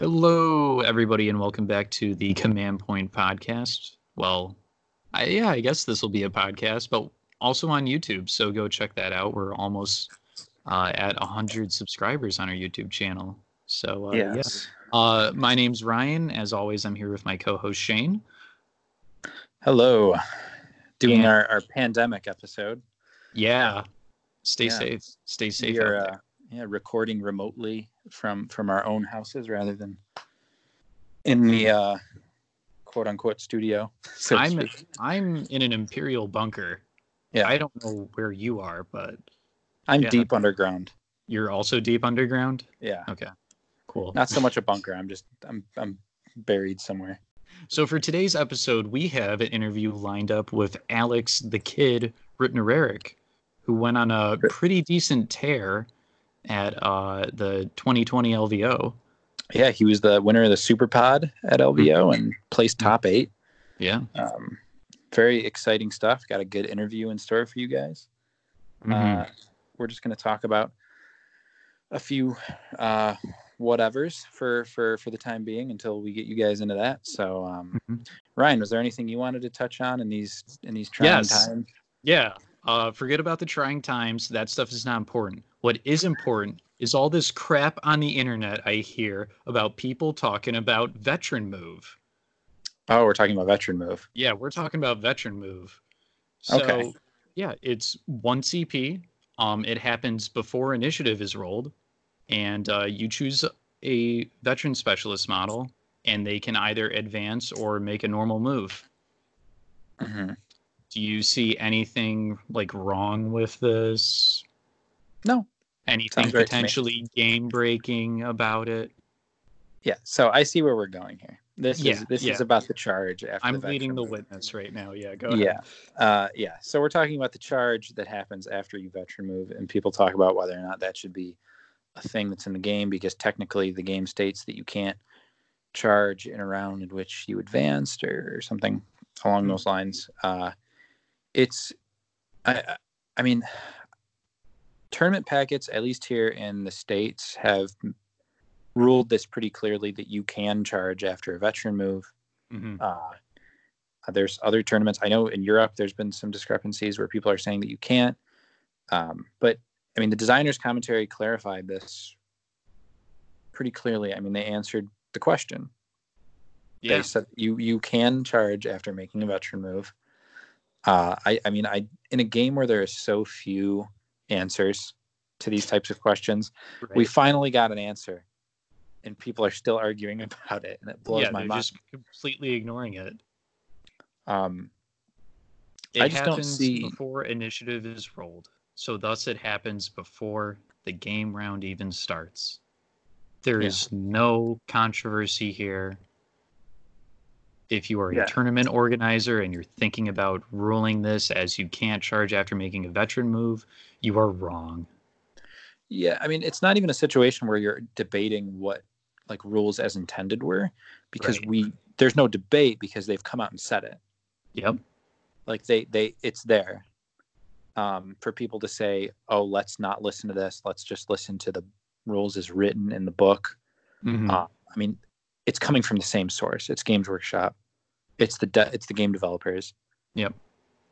Hello, everybody, and welcome back to the Command Point podcast. Well, I, yeah, I guess this will be a podcast, but also on YouTube. So go check that out. We're almost uh, at 100 subscribers on our YouTube channel. So, uh, Yes. yeah. Uh, my name's Ryan. As always, I'm here with my co host Shane. Hello. Doing Yeah. our, our pandemic episode. Yeah. Stay Yeah. safe. Stay safe. Are out there. Yeah, recording remotely from from our own houses rather than in the uh, quote unquote studio. So I'm. I'm in an imperial bunker. Yeah. I don't know where you are, but I'm yeah. deep underground. you're also deep underground. Yeah. Okay. Cool. Not so much a bunker. I'm just I'm I'm buried somewhere. So for today's episode, we have an interview lined up with Alex the Kid Ritnereric, who went on a pretty decent tear at uh, the 2020 LVO. Yeah, he was the winner of the Super Pod at LVO and placed top eight. Yeah. Um, very exciting stuff. Got a good interview in store for you guys. Mhm. Uh, we're just going to talk about a few uh, whatevers for for for the time being until we get you guys into that. So, um, Mhm. Ryan, was there anything you wanted to touch on in these in these trying Yes. times? yeah. Uh, forget about the trying times. That stuff is not important. What is important is all this crap on the internet I hear about people talking about veteran move. Oh, we're talking about veteran move. Yeah, we're talking about veteran move. So, Okay. yeah, it's one CP. Um, it happens before initiative is rolled, and uh, you choose a veteran specialist model, and they can either advance or make a normal move. Mhm. Do you see anything like wrong with this? No. Anything Sounds right to me. potentially game breaking about it? Yeah. So I see where we're going here. This Yeah, is this yeah. is about the charge. After I'm the leading the move. witness right now. Yeah, go ahead. Yeah. Uh, yeah. So we're talking about the charge that happens after you veteran move, and people talk about whether or not that should be a thing that's in the game because technically the game states that you can't charge in a round in which you advanced or something along those lines. Uh, it's, I, I- mean, tournament packets, at least here in the states, have ruled this pretty clearly that you can charge after a veteran move. Mhm. Uh, there's other tournaments. I know in Europe there's been some discrepancies where people are saying that you can't. Um, but I mean, the designer's commentary clarified this pretty clearly. I mean, they answered the question. Yeah. They said you you can charge after making a veteran move. Uh, I I mean, I in a game where there are so few answers to these types of questions, we finally got an answer, and people are still arguing about it, and it blows yeah, my mind. just completely ignoring it. Um, It I just don't happens see- before initiative is rolled. So thus it happens before the game round even starts. There Yeah. is no controversy here. If you are a Yeah. tournament organizer and you're thinking about ruling this as you can't charge after making a veteran move, you are wrong. Yeah, I mean, it's not even a situation where you're debating what like rules as intended were, because Right. we there's no debate because they've come out and said it. Yep. Like they they it's there um, for people to say, oh, let's not listen to this. Let's just listen to the rules as written in the book. Mhm. Uh, I mean, it's coming from the same source. It's Games Workshop. It's the de- it's the game developers. Yep.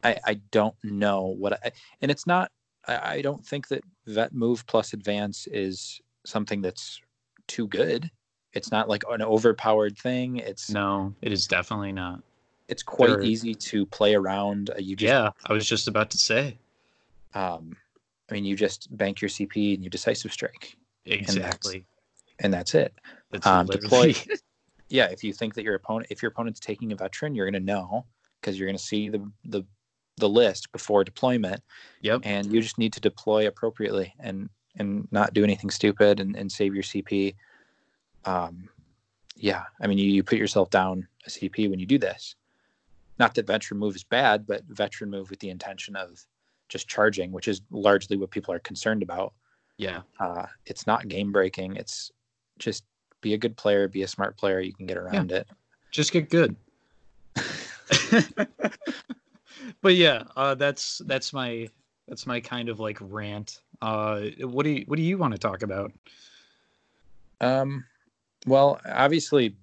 I I don't know what I, and it's not. I, I don't think that vet move plus advance is something that's too good. It's not like an overpowered thing. It's no, it is definitely not. it's quite easy to play around. Uh, You just Yeah, I was just about to say. um, I mean, you just bank your CP and you decisive strike, Exactly. and that's it. That's um, deploy- yeah, if you think that your opponent, if your opponent's taking a veteran, you're going to know because you're going to see the the the list before deployment, Yep. and you just need to deploy appropriately and and not do anything stupid and, and save your CP. Um, yeah, I mean, you, you put yourself down a CP when you do this. Not that veteran move is bad, but veteran move with the intention of just charging, which is largely what people are concerned about. Yeah. Uh, it's not game breaking. It's just be a good player, be a smart player. You can get around it. just get good. but yeah, uh, that's that's my that's my kind of like rant. Uh, what do you what do you want to talk about? Um, Well, obviously,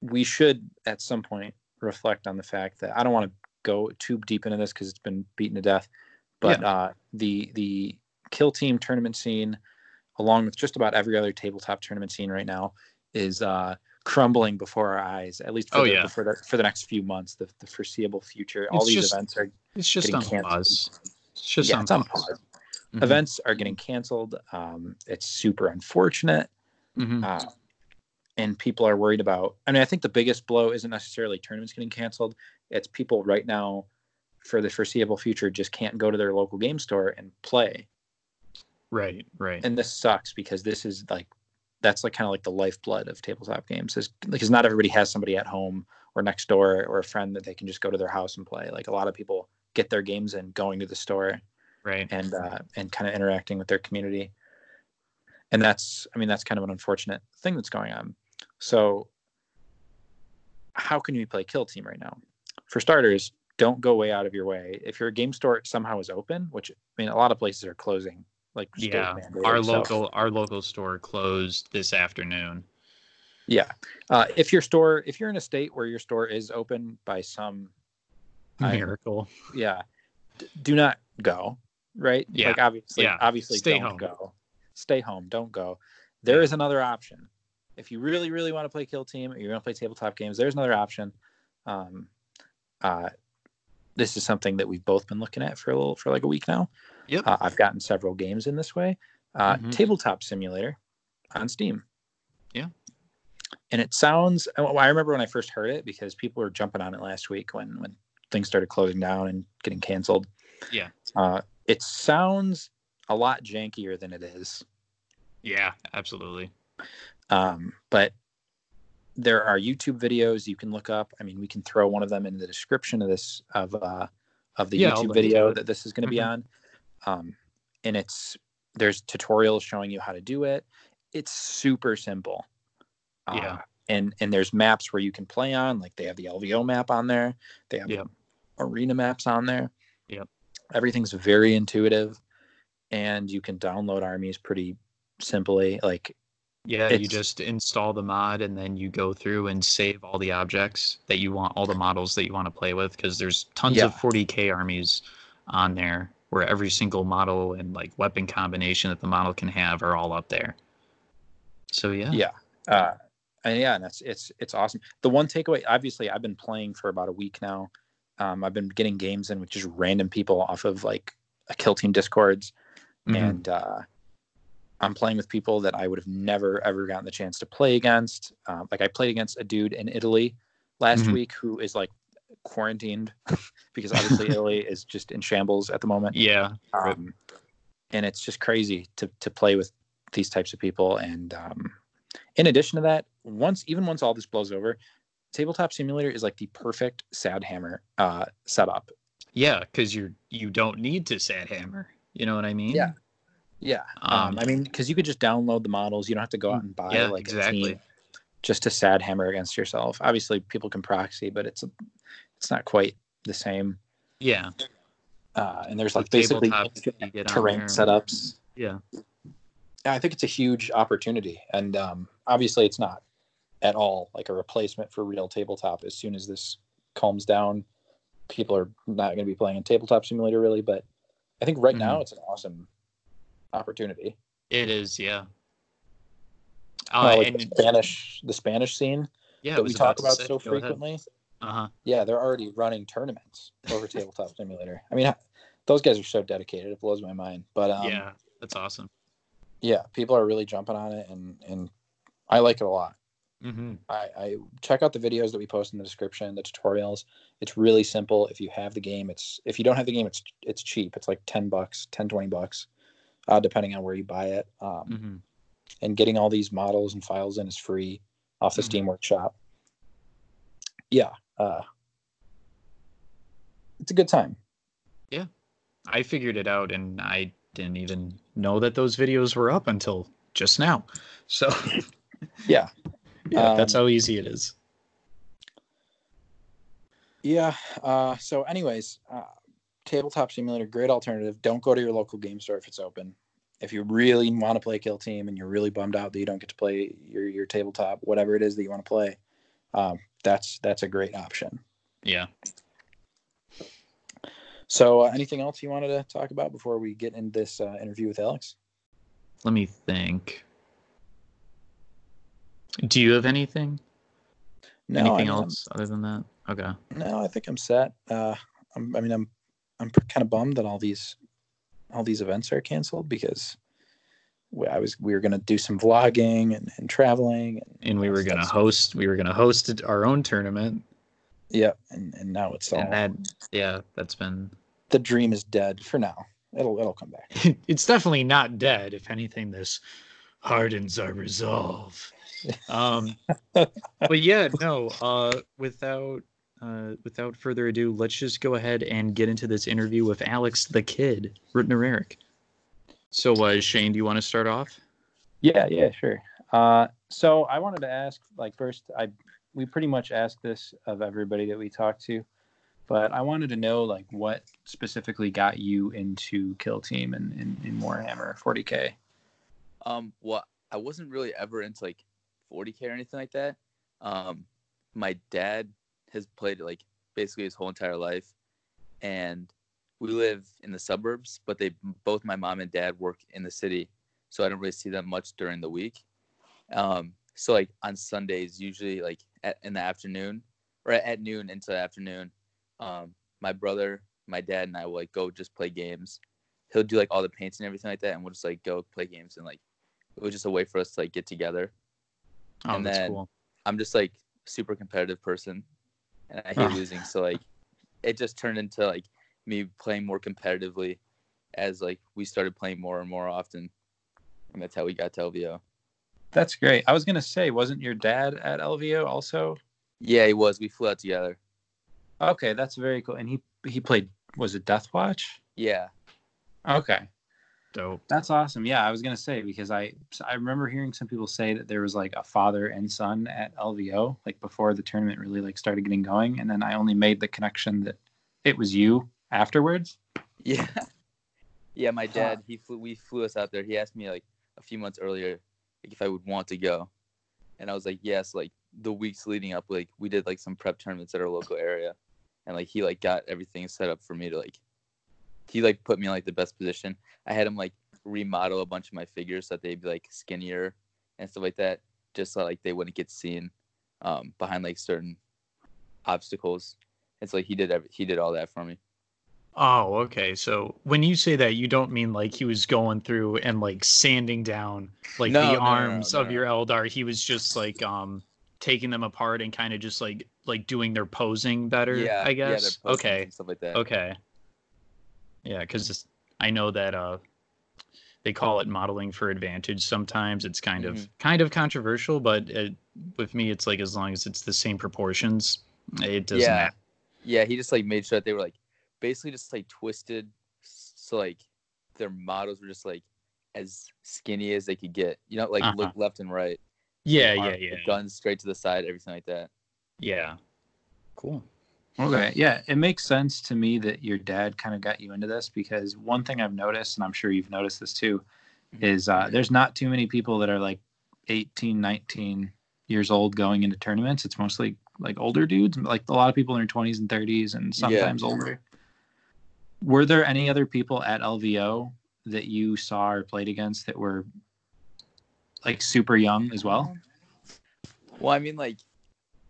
we should at some point reflect on the fact that I don't want to go too deep into this because it's been beaten to death. But Yeah. uh, the the kill team tournament scene, along with just about every other tabletop tournament scene right now, is uh, crumbling before our eyes. At least for, Oh, the, yeah. for the for the next few months, the, the foreseeable future. All these just events are It's just getting on canceled. pause. It's just yeah, on it's on pause. pause. Mhm. Events are getting canceled. Um, it's super unfortunate. Mhm. uh, and people are worried about. I mean, I think the biggest blow isn't necessarily tournaments getting canceled. It's people right now, for the foreseeable future, just can't go to their local game store and play. Right, right. And this sucks because this is like, that's like kind of like the lifeblood of tabletop games. Is because not everybody has somebody at home or next door or a friend that they can just go to their house and play. Like a lot of people get their games in going to the store right. and uh, and kind of interacting with their community. And that's, I mean, that's kind of an unfortunate thing that's going on. So, how can you play Kill Team right now? For starters, don't go way out of your way. If your game store somehow is open, which I mean, a lot of places are closing, like Yeah. Our local our local store closed this afternoon. yeah. Uh, if your store, if you're in a state where your store is open by some, I- Miracle. yeah, d- do not go. Right? Yeah. Like obviously, Yeah. obviously, Stay don't home. go. Stay home. Don't go. There is another option. If you really, really want to play Kill Team, or you want to play tabletop games, there's another option. Um, uh, this is something that we've both been looking at for a little, for like a week now. Yep. Uh, I've gotten several games in this way. Uh, Mhm. Tabletop Simulator on Steam. Yeah. And it sounds. I remember when I first heard it because people were jumping on it last week when when things started closing down and getting canceled. Yeah. Uh, it sounds a lot jankier than it is. Yeah, absolutely. Um, but there are YouTube videos you can look up. I mean, we can throw one of them in the description of this of uh, of the Yeah, YouTube video that this is going to be Mhm. on. Um, and it's there's tutorials showing you how to do it. It's super simple. Uh, Yeah. And and there's maps where you can play on. Like they have the LVO map on there. They have Yep. arena maps on there. Yep. Everything's very intuitive, and you can download armies pretty simply. Like Yeah, you just install the mod and then you go through and save all the objects that you want, all the models that you want to play with, because there's tons Yeah. of 40k armies on there where every single model and like weapon combination that the model can have are all up there. So yeah, yeah uh and yeah and that's it's it's awesome the one takeaway obviously i've been playing for about a week now um i've been getting games in with just random people off of like a kill team discords Mhm. and uh i'm playing with people that i would have never ever gotten the chance to play against um, like i played against a dude in italy last Mhm. week who is like quarantined because obviously italy is just in shambles at the moment yeah, um, and it's just crazy to to play with these types of people. And um, in addition to that, once even once all this blows over, Tabletop Simulator is like the perfect sad hammer uh, setup. yeah, because you're you don't need to sad hammer. You know what I mean? Yeah. Yeah, um, Um, I mean, because you could just download the models. You don't have to go out and buy yeah, like a exactly. team just to sad hammer against yourself. Obviously, people can proxy, but it's a, it's not quite the same. Yeah, Uh, and there's like With basically tabletop, you get on terrain setups. Yeah, I think it's a huge opportunity, and um, obviously, it's not at all like a replacement for real tabletop. As soon as this calms down, people are not going to be playing in tabletop simulator really. But I think right now Mhm. it's an awesome opportunity. it is. Yeah. Uh, Uh, like the Spanish, the Spanish scene yeah, that we talk to about so frequently. Uh-huh. Yeah, they're already running tournaments over tabletop simulator. I mean, those guys are so dedicated; it blows my mind. But um, yeah, that's awesome. yeah, people are really jumping on it, and and I like it a lot. hmm I, I check out the videos that we post in the description, the tutorials. It's really simple. If you have the game, it's if you don't have the game, it's it's cheap. It's like 10 bucks, 10, 20 bucks, uh, depending on where you buy it. Um, hmm And getting all these models and files in is free off the Mhm. Steam Workshop. Yeah. Uh, it's a good time. Yeah, I figured it out, and I didn't even know that those videos were up until just now. So Yeah. yeah, that's Um, how easy it is. Yeah. Uh, so, anyways, uh, tabletop simulator, great alternative. Don't go to your local game store if it's open. if you really want to play kill team and you're really bummed out that you don't get to play your your tabletop, whatever it is that you want to play, um, that's that's a great option. Yeah. So, uh, anything else you wanted to talk about before we get in this uh, interview with Alex? Let me think. Do you have anything? No, anything I mean, else other than that? Okay. No, I think I'm set. Uh, I'm, I mean, I'm I'm kind of bummed that all these all these events are canceled because I was we were gonna do some vlogging and, and traveling and, And we were gonna that's- host. We were gonna host our own tournament, yeah, and, and now it's all and that yeah, that's been. the dream is dead for now. It'll it'll come back. it's definitely not dead. If anything, this hardens our resolve. Um, but yeah, no. Uh, without uh, without further ado, let's just go ahead and get into this interview with Alex the Kid Rittner Eric. So, uh, Shane, do you want to start off? Yeah, yeah, sure. Uh, so I wanted to ask, like, first, I we pretty much asked this of everybody that we talked to, but I wanted to know, like, what specifically got you into Kill Team and in, in Warhammer 40k. Um, well, I wasn't really ever into like 40k or anything like that. Um, my dad has played it like basically his whole entire life, and we live in the suburbs, but they both my mom and dad work in the city, so I don't really see them much during the week. Um, so like on Sundays, usually like at, in the afternoon or at noon into the afternoon, um, my brother, my dad, and I will like go just play games. He'll do like all the paints and everything like that, and we'll just like go play games and like it was just a way for us to like get together. Oh, And that's then- cool. I'm just like super competitive person, and I hate losing. So like, it just turned into like me playing more competitively as like we started playing more and more often, and that's how we got to LVO. That's great. I was gonna say, wasn't your dad at LVO also? Yeah, he was. We flew out together. Okay, that's very cool. And he he played. Was it Death Watch? Yeah, Okay, Dope. That's awesome. Yeah, I was gonna say because I I remember hearing some people say that there was like a father and son at LVO like before the tournament really like started getting going, and then I only made the connection that it was you afterwards. yeah, yeah. My dad, he flew. We flew us out there. He asked me like a few months earlier like, if I would want to go, and I was like, yes. Like the weeks leading up, like we did like some prep tournaments at our local area, and like he like got everything set up for me to like. He like put me in like the best position. I had him like remodel a bunch of my figures so that they'd be like skinnier and stuff like that, just so like they wouldn't get seen um, behind like certain obstacles. It's like he did every, he did all that for me. Oh, okay. So when you say that, you don't mean like he was going through and like sanding down like No, the no, arms no, of your Eldar. He was just like um taking them apart and kind of just like like doing their posing better. Yeah, I guess. postings okay. stuff like that. Okay. Yeah, because I know that uh they call it modeling for advantage. Sometimes it's kind of Mhm. kind of controversial, but it, with me, it's like as long as it's the same proportions, it doesn't yeah, matter. yeah. He just like made sure that they were like basically just like twisted, so like their models were just like as skinny as they could get. You know, like Uh-huh. look left and right. Yeah, arm- yeah, yeah, Guns straight to the side, everything like that. yeah. Cool. Okay, yeah, it makes sense to me that your dad kind of got you into this because one thing I've noticed, and I'm sure you've noticed this too, is uh, there's not too many people that are like 18, 19 years old going into tournaments. It's mostly like older dudes, like a lot of people in their 20s and 30s, and sometimes older. Were there any other people at LVO that you saw or played against that were like super young as well? Well, I mean, like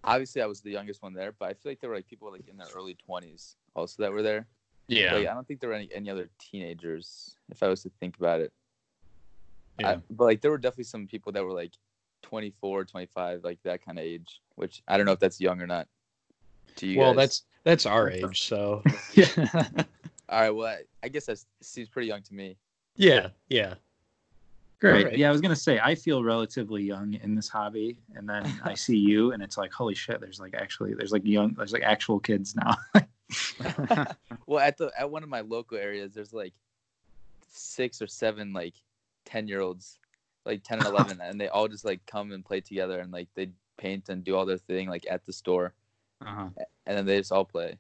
obviously I was the youngest one there, but I feel like there were like people like in their early twenties also that were there. Yeah. Like I don't think there were any any other teenagers if I was to think about it. yeah. I, but like there were definitely some people that were like 24, 25, like that kind of age, which I don't know if that's young or not. To you well, guys. that's that's our age, so yeah, all right. Well, I, I guess that seems pretty young to me. yeah, yeah. Great. Alright. Yeah, I was gonna say I feel relatively young in this hobby, and then I see you, and it's like, holy shit! There's like actually, there's like young, there's like actual kids now. Well, at the at one of my local areas, there's like six or seven like ten year olds, like ten and eleven, and they all just like come and play together, and like they paint and do all their thing like at the store, Uh-huh. and then they just all play.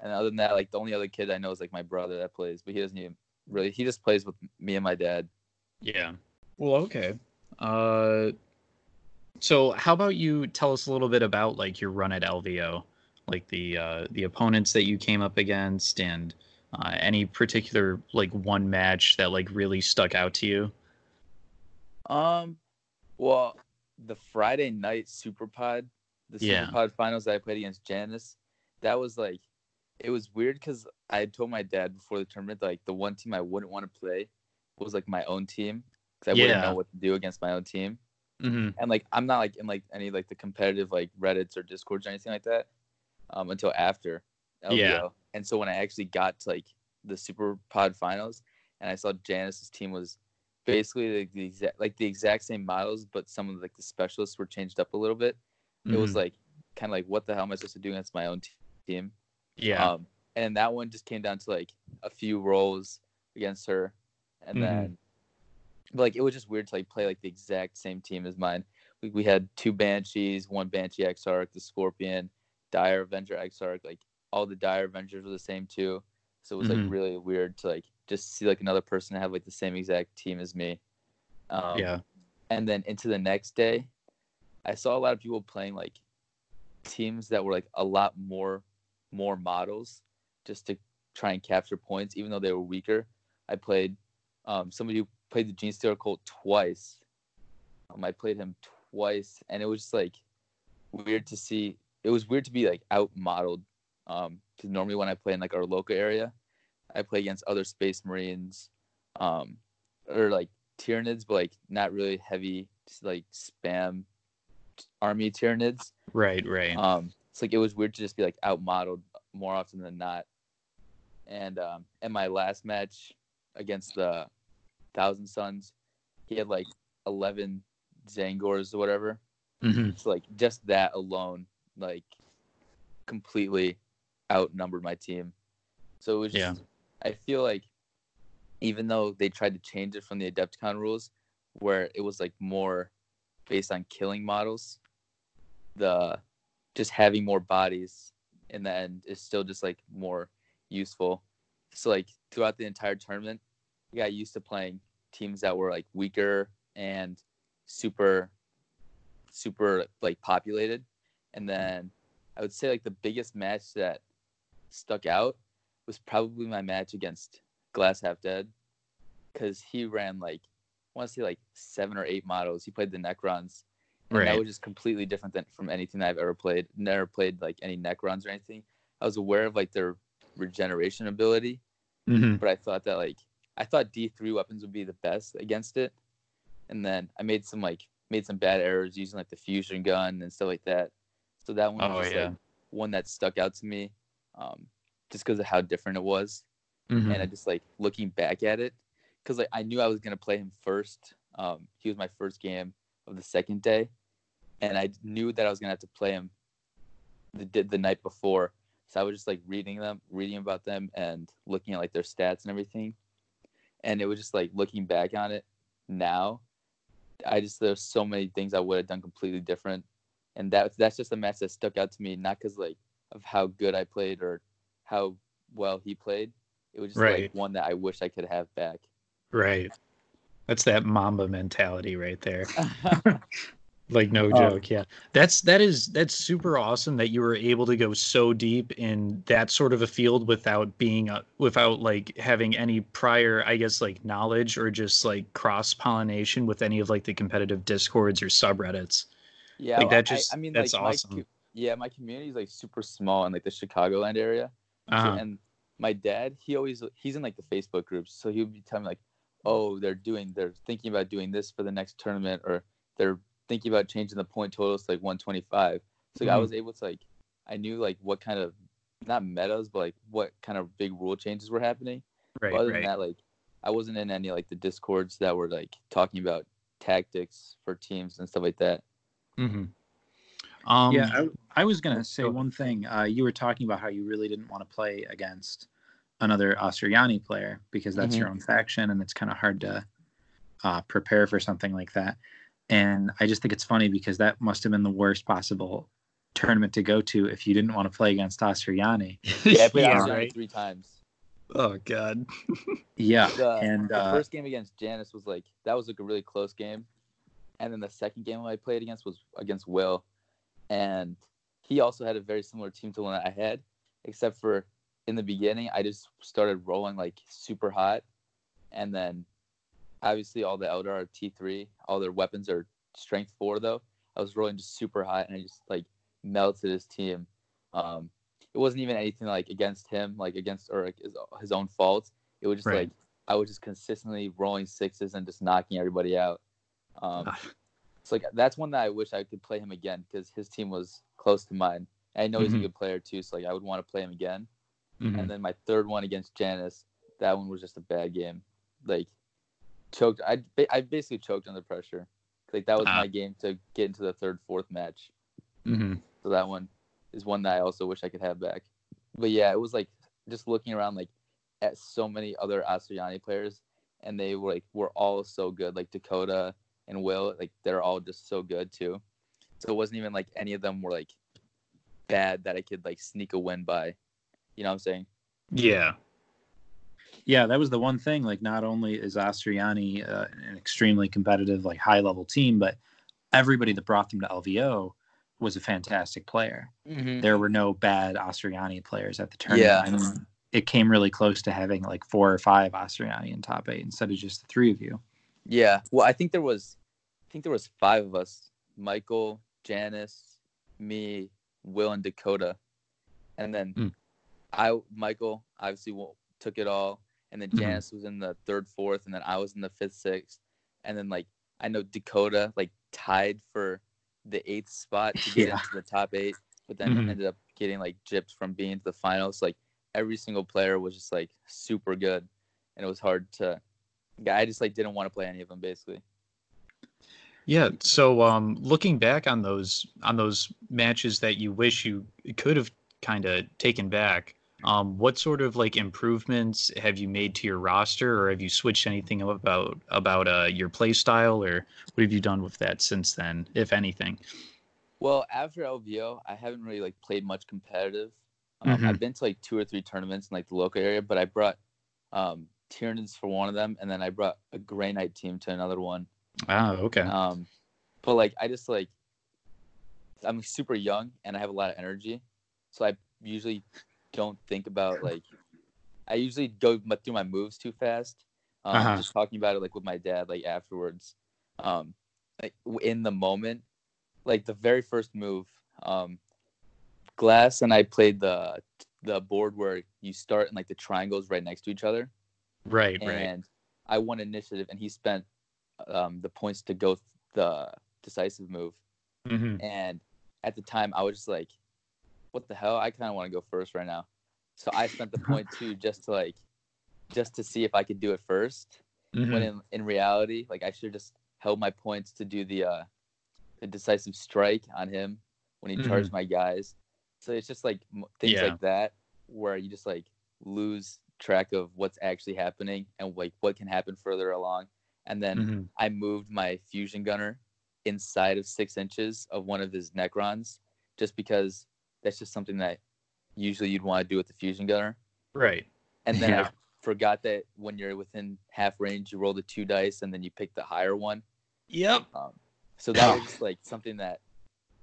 And other than that, like the only other kid I know is like my brother that plays, but he doesn't even really. He just plays with me and my dad. Yeah. Well, okay. Uh, so how about you tell us a little bit about like your run at LVO, like the uh, the opponents that you came up against, and uh, any particular like one match that like really stuck out to you. Um, well, the Friday night Super Pod, the Super Yeah. Pod finals that I played against Janice, that was like, it was weird because I had told my dad before the tournament like the one team I wouldn't want to play was like my own team because I wouldn't know what to do against my own team. Mm-hmm. and like I'm not like in like any like the competitive like Reddits or Discords or anything like that um until after LVO. Yeah. And so when I actually got to like the Super Pod finals and I saw Janice's team was basically like the exact like the exact same models, but some of like the specialists were changed up a little bit. It was like kind of like what the hell am I supposed to do against my own t- team? Yeah. Um, and that one just came down to like a few rolls against her, and Mhm. then, like it was just weird to like play like the exact same team as mine. We, we had two banshees, one banshee Exarch, the scorpion, dire avenger Exarch. Like all the dire avengers were the same too. So it was Mhm. like really weird to like just see like another person have like the same exact team as me. Um, yeah. and then into the next day, I saw a lot of people playing like teams that were like a lot more more models just to try and capture points, even though they were weaker. I played um, somebody who played the Genestealer Cult twice. Um, I played him twice, and it was just like weird to see. It was weird to be like out modeled. Um, because normally when I play in like our local area, I play against other Space Marines, um, or like Tyranids, but like not really heavy, just, like spam army Tyranids. Right. Right. Um, it's like it was weird to just be like out modeled more often than not. And um, in my last match against the Thousand Sons, he had like eleven Tzaangors or whatever. hmm So like just that alone, like completely outnumbered my team. So it was just, Yeah. I feel like even though they tried to change it from the Adepticon rules, where it was like more based on killing models, the just having more bodies in the end is still just like more useful. So like throughout the entire tournament, I got used to playing teams that were like weaker and super super like populated. And then I would say like the biggest match that stuck out was probably my match against Glass Half Dead because he ran like I want to say like seven or eight models. He played the Necrons, and Right. that was just completely different than from anything I've ever played. Never played like any Necrons or anything. I was aware of like their regeneration ability, hmm but I thought that like I thought D three weapons would be the best against it, and then I made some like made some bad errors using like the fusion gun and stuff like that. So that one Oh, was just, yeah. like one that stuck out to me, um, just because of how different it was, hmm and I just like looking back at it, because like I knew I was gonna play him first. Um, he was my first game of the second day, and I knew that I was gonna have to play him the the night before. So I was just like reading them, reading about them, and looking at like their stats and everything. And it was just like looking back on it now, I just there's so many things I would have done completely different, and that that's just a match that stuck out to me, not because like of how good I played or how well he played. It was just Right. like one that I wish I could have back. Right. That's that Mamba mentality right there. Like no Oh. joke, yeah. That's that is that's super awesome that you were able to go so deep in that sort of a field without being a, without like having any prior, I guess, like knowledge or just like cross pollination with any of like the competitive discords or subreddits. Yeah, Like, well, that just- I, I mean, that's like awesome. My, yeah, my community is like super small in like the Chicagoland area. Uh-huh. and my dad, he always he's in like the Facebook groups, so he would be telling me like, "Oh, they're doing, they're thinking about doing this for the next tournament, or they're thinking about changing the point totals to like 125." So like, I was able to like, I knew like what kind of not metas, but like what kind of big rule changes were happening. Right, but other right. than that, like I wasn't in any like the discords that were like talking about tactics for teams and stuff like that. hmm Um, yeah, I, I was gonna say one thing. Uh, you were talking about how you really didn't want to play against another Asuryani player because that's your own faction, and it's kind of hard to uh, prepare for something like that. And I just think it's funny because that must have been the worst possible tournament to go to if you didn't want to play against Asuryani. Yeah, I played yeah, Asuryani right. three times. Oh God. Yeah, The, and the uh, first game against Janice was like that was like a really close game, and then the second game I played against was against Will, and he also had a very similar team to one that I had, except for in the beginning I just started rolling like super hot, and then obviously all the Eldar are T three, all their weapons are strength four though. I was rolling just super hot, and I just like melted his team. Um, it wasn't even anything like against him, like against or like, his, his own fault. It was just Right. like I was just consistently rolling sixes and just knocking everybody out. Um, Ah. so like that's one that I wish I could play him again because his team was close to mine. I know he's Mhm. a good player too, so like I would want to play him again. Mhm. And then my third one against Janice, that one was just a bad game. Like choked. I I basically choked under pressure. Like that was Ah. my game to get into the third, fourth match. Mhm. So that one is one that I also wish I could have back. But yeah, it was like just looking around like at so many other Asuryani players and they were like were all so good. Like Dakota and Will, like they're all just so good too. So it wasn't even like any of them were like bad that I could like sneak a win by. You know what I'm saying? Yeah. yeah, that was the one thing. Like, not only is Asuryani uh, an extremely competitive, like high level team, but everybody that brought them to LVO was a fantastic player. Mm-hmm. There were no bad Asuryani players at the tournament. Yeah. I mean, it came really close to having like four or five Asuryani in top eight instead of just the three of you. Yeah. Well, I think there was, I think there was five of us: Michael, Janice, me, Will, and Dakota. And then Mm. I, Michael, obviously took it all, and then Mhm. Janice was in the third, fourth, and then I was in the fifth, sixth, and then like I know Dakota like tied for the eighth spot to get Yeah. into the top eight, but then Mhm. ended up getting like gypped from being to the finals. Like every single player was just like super good, and it was hard to. I just like didn't want to play any of them basically. Yeah. So, um, looking back on those on those matches that you wish you could have kind of taken back, um, what sort of like improvements have you made to your roster, or have you switched anything about about uh, your play style, or what have you done with that since then, if anything? Well, after LVO, I haven't really like played much competitive. Um, Mhm. I've been to like two or three tournaments in like the local area, but I brought um, Tyranids for one of them, and then I brought a Grey Knight team to another one. Ah, okay. Um, but like I just like I'm super young and I have a lot of energy, so I usually don't think about like I usually go through my moves too fast. Um, Uh-huh. Just talking about it like with my dad like afterwards, um, like in the moment, like the very first move, um, Glass and I played the the board where you start and like the triangles right next to each other Right. Right. and I won initiative, and he spent um, the points to go th- the decisive move. hmm And at the time, I was just like, "What the hell? I kind of want to go first right now." So I spent the point too, just to like, just to see if I could do it 1st Mm-hmm. When in in reality, like I should have just held my points to do the uh, the decisive strike on him when he charged my guys. So it's just like things Yeah. like that where you just like lose track of what's actually happening and like what can happen further along. And then hmm I moved my fusion gunner inside of six inches of one of his Necrons just because that's just something that usually you'd want to do with the fusion gunner. Right. And then Yeah. I forgot that when you're within half range, you roll the two dice and then you pick the higher one. Yep. Um, so that was just like something that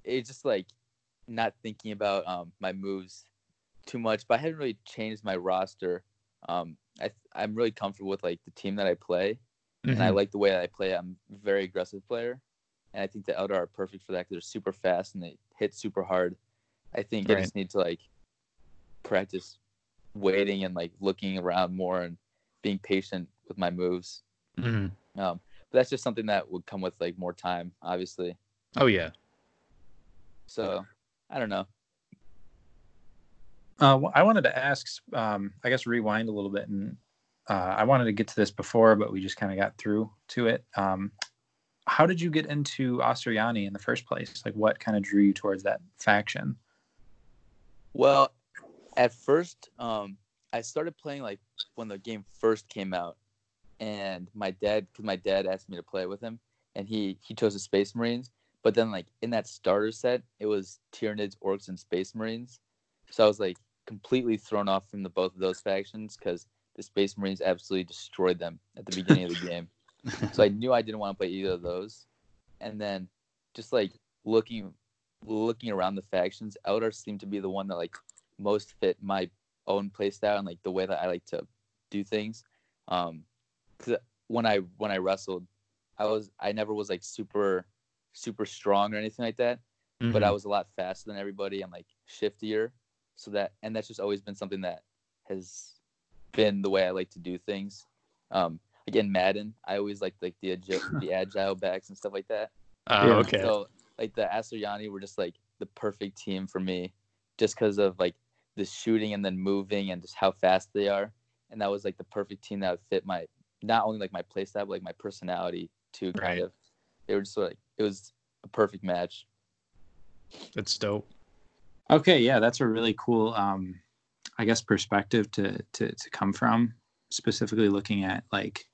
it's just like not thinking about um, my moves too much, but I hadn't really changed my roster. Um, I I'm really comfortable with like the team that I play, and I Mhm. like the way that I play. I'm a very aggressive player, and I think the Eldar are perfect for that because they're super fast and they hit super hard. I think I just need to like practice waiting and like looking around more and being patient with my moves. Mhm. Um, but that's just something that would come with like more time, obviously. Oh yeah. So I don't know. Uh, wh- I wanted to ask, um, I guess, rewind a little bit, and uh, I wanted to get to this before, but we just kind of got through to it. Um, how did you get into Asuryani in the first place? Like, what kind of drew you towards that faction? Well, at first, um, I started playing like when the game first came out, and my dad, because my dad asked me to play with him, and he he chose the Space Marines. But then, like in that starter set, it was Tyranids, Orcs, and Space Marines. So I was like completely thrown off from the both of those factions because the Space Marines absolutely destroyed them at the beginning of the game. So I knew I didn't want to play either of those. And then just like looking looking around the factions, Eldar seemed to be the one that like most fit my own playstyle and like the way that I like to do things. Um, cause when I when I wrestled, I was I never was like super super strong or anything like that, but I was a lot faster than everybody and like shiftier. So that and that's just always been something that has been the way I like to do things. Um, again, Madden, I always like like the agi- the agile backs and stuff like that. Oh, Yeah. okay. So like the Asuryani were just like the perfect team for me, just because of like the shooting and then moving and just how fast they are, and that was like the perfect team that would fit my not only like my play style but like my personality too. Kind Right. of, they were just like it was a perfect match. That's dope. Okay, yeah, that's a really cool, um, I guess, perspective to to to come from. Specifically, looking at like,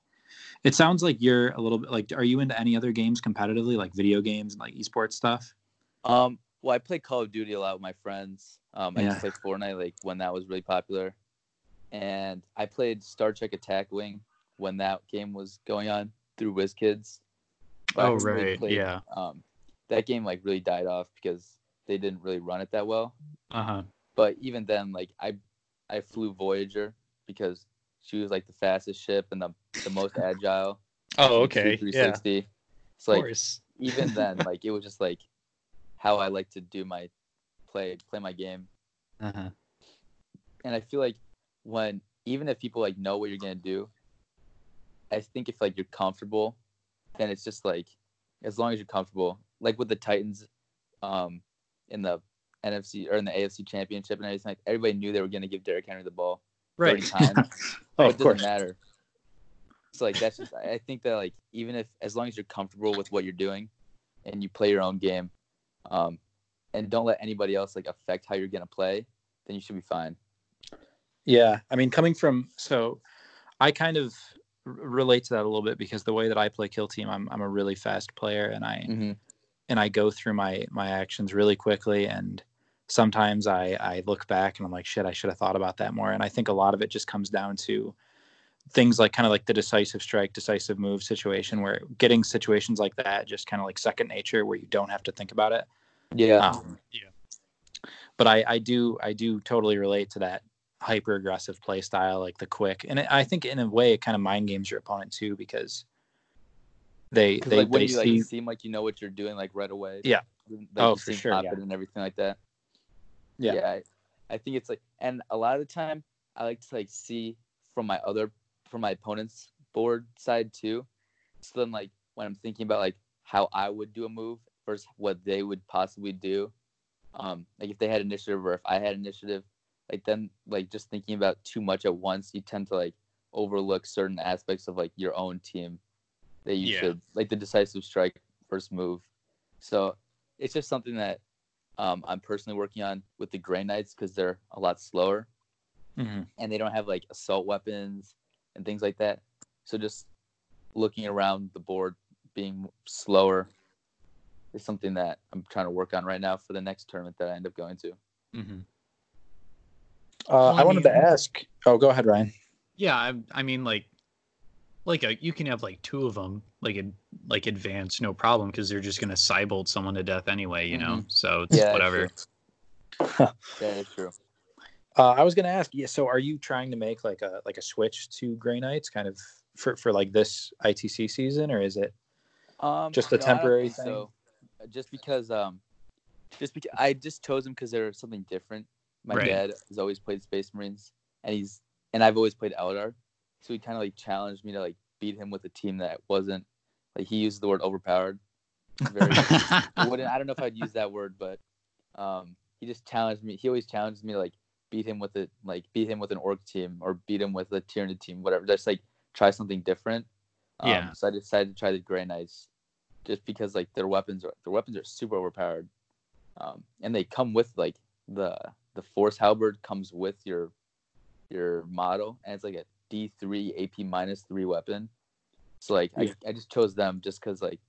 it sounds like you're a little bit like. Are you into any other games competitively, like video games and like esports stuff? Um, well, I play Call of Duty a lot with my friends. Um, I Yeah. used to play Fortnite like when that was really popular, and I played Star Trek Attack Wing when that game was going on through WizKids. But Oh, haven't really right. played- Yeah. Um, that game like really died off because they didn't really run it that well. Uh huh. But even then, like I, I flew Voyager because she was like the fastest ship and the the most agile. Oh, okay. do Yeah. 360. Of So like course. even then, like it was just like how I like to do my play play my game. Uh huh. And I feel like when even if people like know what you're gonna do, I think if like you're comfortable, then it's just like as long as you're comfortable. Like with the Titans, um, in the NFC or in the AFC Championship and everything, like everybody knew they were gonna give Derrick Henry the ball Right. 30 times. Oh, it doesn't course. matter. So like that's just I I think that like even if as long as you're comfortable with what you're doing and you play your own game, um, and don't let anybody else like affect how you're gonna play, then you should be fine. Yeah, I mean, coming from so, I kind of r- relate to that a little bit because the way that I play Kill Team, I'm I'm a really fast player, and I Mm-hmm. and I go through my my actions really quickly and sometimes I I look back and I'm like shit I should have thought about that more and I think a lot of it just comes down to things like kind of like the decisive strike decisive move situation where getting situations like that just kind of like second nature where you don't have to think about it Yeah. um, Yeah. but I I do I do totally relate to that hyper aggressive play style like the quick and it, I think in a way it kind of mind games your opponent too because they they, like when they you see like seem like you know what you're doing like right away. Yeah. Like, Oh, you for sure, yeah. and everything like that. Yeah. I, I think it's like, and a lot of the time, I like to like see from my other, from my opponent's board side too. So then, like when I'm thinking about like how I would do a move versus what they would possibly do, um, like if they had initiative or if I had initiative, like then like just thinking about too much at once, you tend to like overlook certain aspects of like your own team that you Yeah. should like the decisive strike first move. So it's just something that um, I'm personally working on with the Grey Knights because they're a lot slower Mhm. and they don't have like assault weapons and things like that. So just looking around the board, being slower, is something that I'm trying to work on right now for the next tournament that I end up going to. Mm-hmm. Uh, Well, I I wanted to ask. Oh, go ahead, Ryan. Yeah, I, I mean, like, like a, you can have like two of them, like ad, like advanced, no problem, because they're just gonna psybolt someone to death anyway, you know. So it's Yeah, that's whatever. Yeah, it's true. Uh, I was going to ask. Yeah. So, are you trying to make like a like a switch to Grey Knights, kind of for for like this ITC season, or is it? Um, Just a no, temporary think thing? So, Uh, just because, um, just because I just chose them because they're something different. My Right. dad has always played Space Marines, and he's and I've always played Eldar, so he kind of like challenged me to like beat him with a team that wasn't like he used the word overpowered. Very, I wouldn't I don't know if I'd use that word, but um, he just challenged me. He always challenges me to like beat him with it, like beat him with an orc team or beat him with a Tyranid team, whatever. Just like try something different. Um, Yeah. So I decided to try the Grey Knights, just because like their weapons are their weapons are super overpowered, um, and they come with like the the Force Halberd comes with your your model, and it's like a D three AP minus three weapon. So like Yeah. I, I just chose them just because like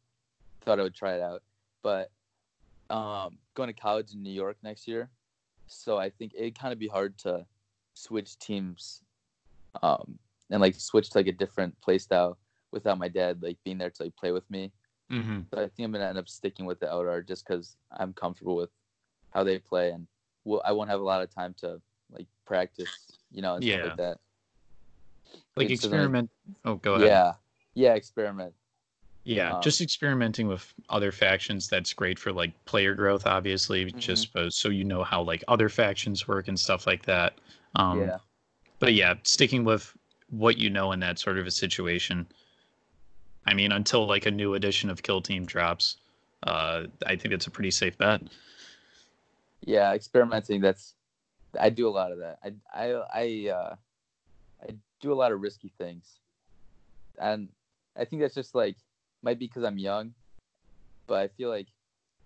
thought I would try it out, but um, going to college in New York next year, so I think it'd kind of be hard to switch teams um, and like switch to like a different play style without my dad like being there to like play with me. Mm-hmm. But I think I'm gonna end up sticking with the Eldar just because I'm comfortable with how they play, and we'll, I won't have a lot of time to like practice, you know, and stuff Yeah. like that. Like It's something like- experiment. Oh, go ahead. Yeah, yeah, experiment. Yeah, Um, just experimenting with other factions. That's great for like player growth, obviously, Mm-hmm. just so you know how like other factions work and stuff like that. Um, yeah, But yeah, sticking with what you know in that sort of a situation. I mean, until like a new edition of Kill Team drops, uh, I think it's a pretty safe bet. yeah, experimenting. That's I do a lot of that. I I I uh, I do a lot of risky things, and I think that's just like might be because I'm young, but I feel like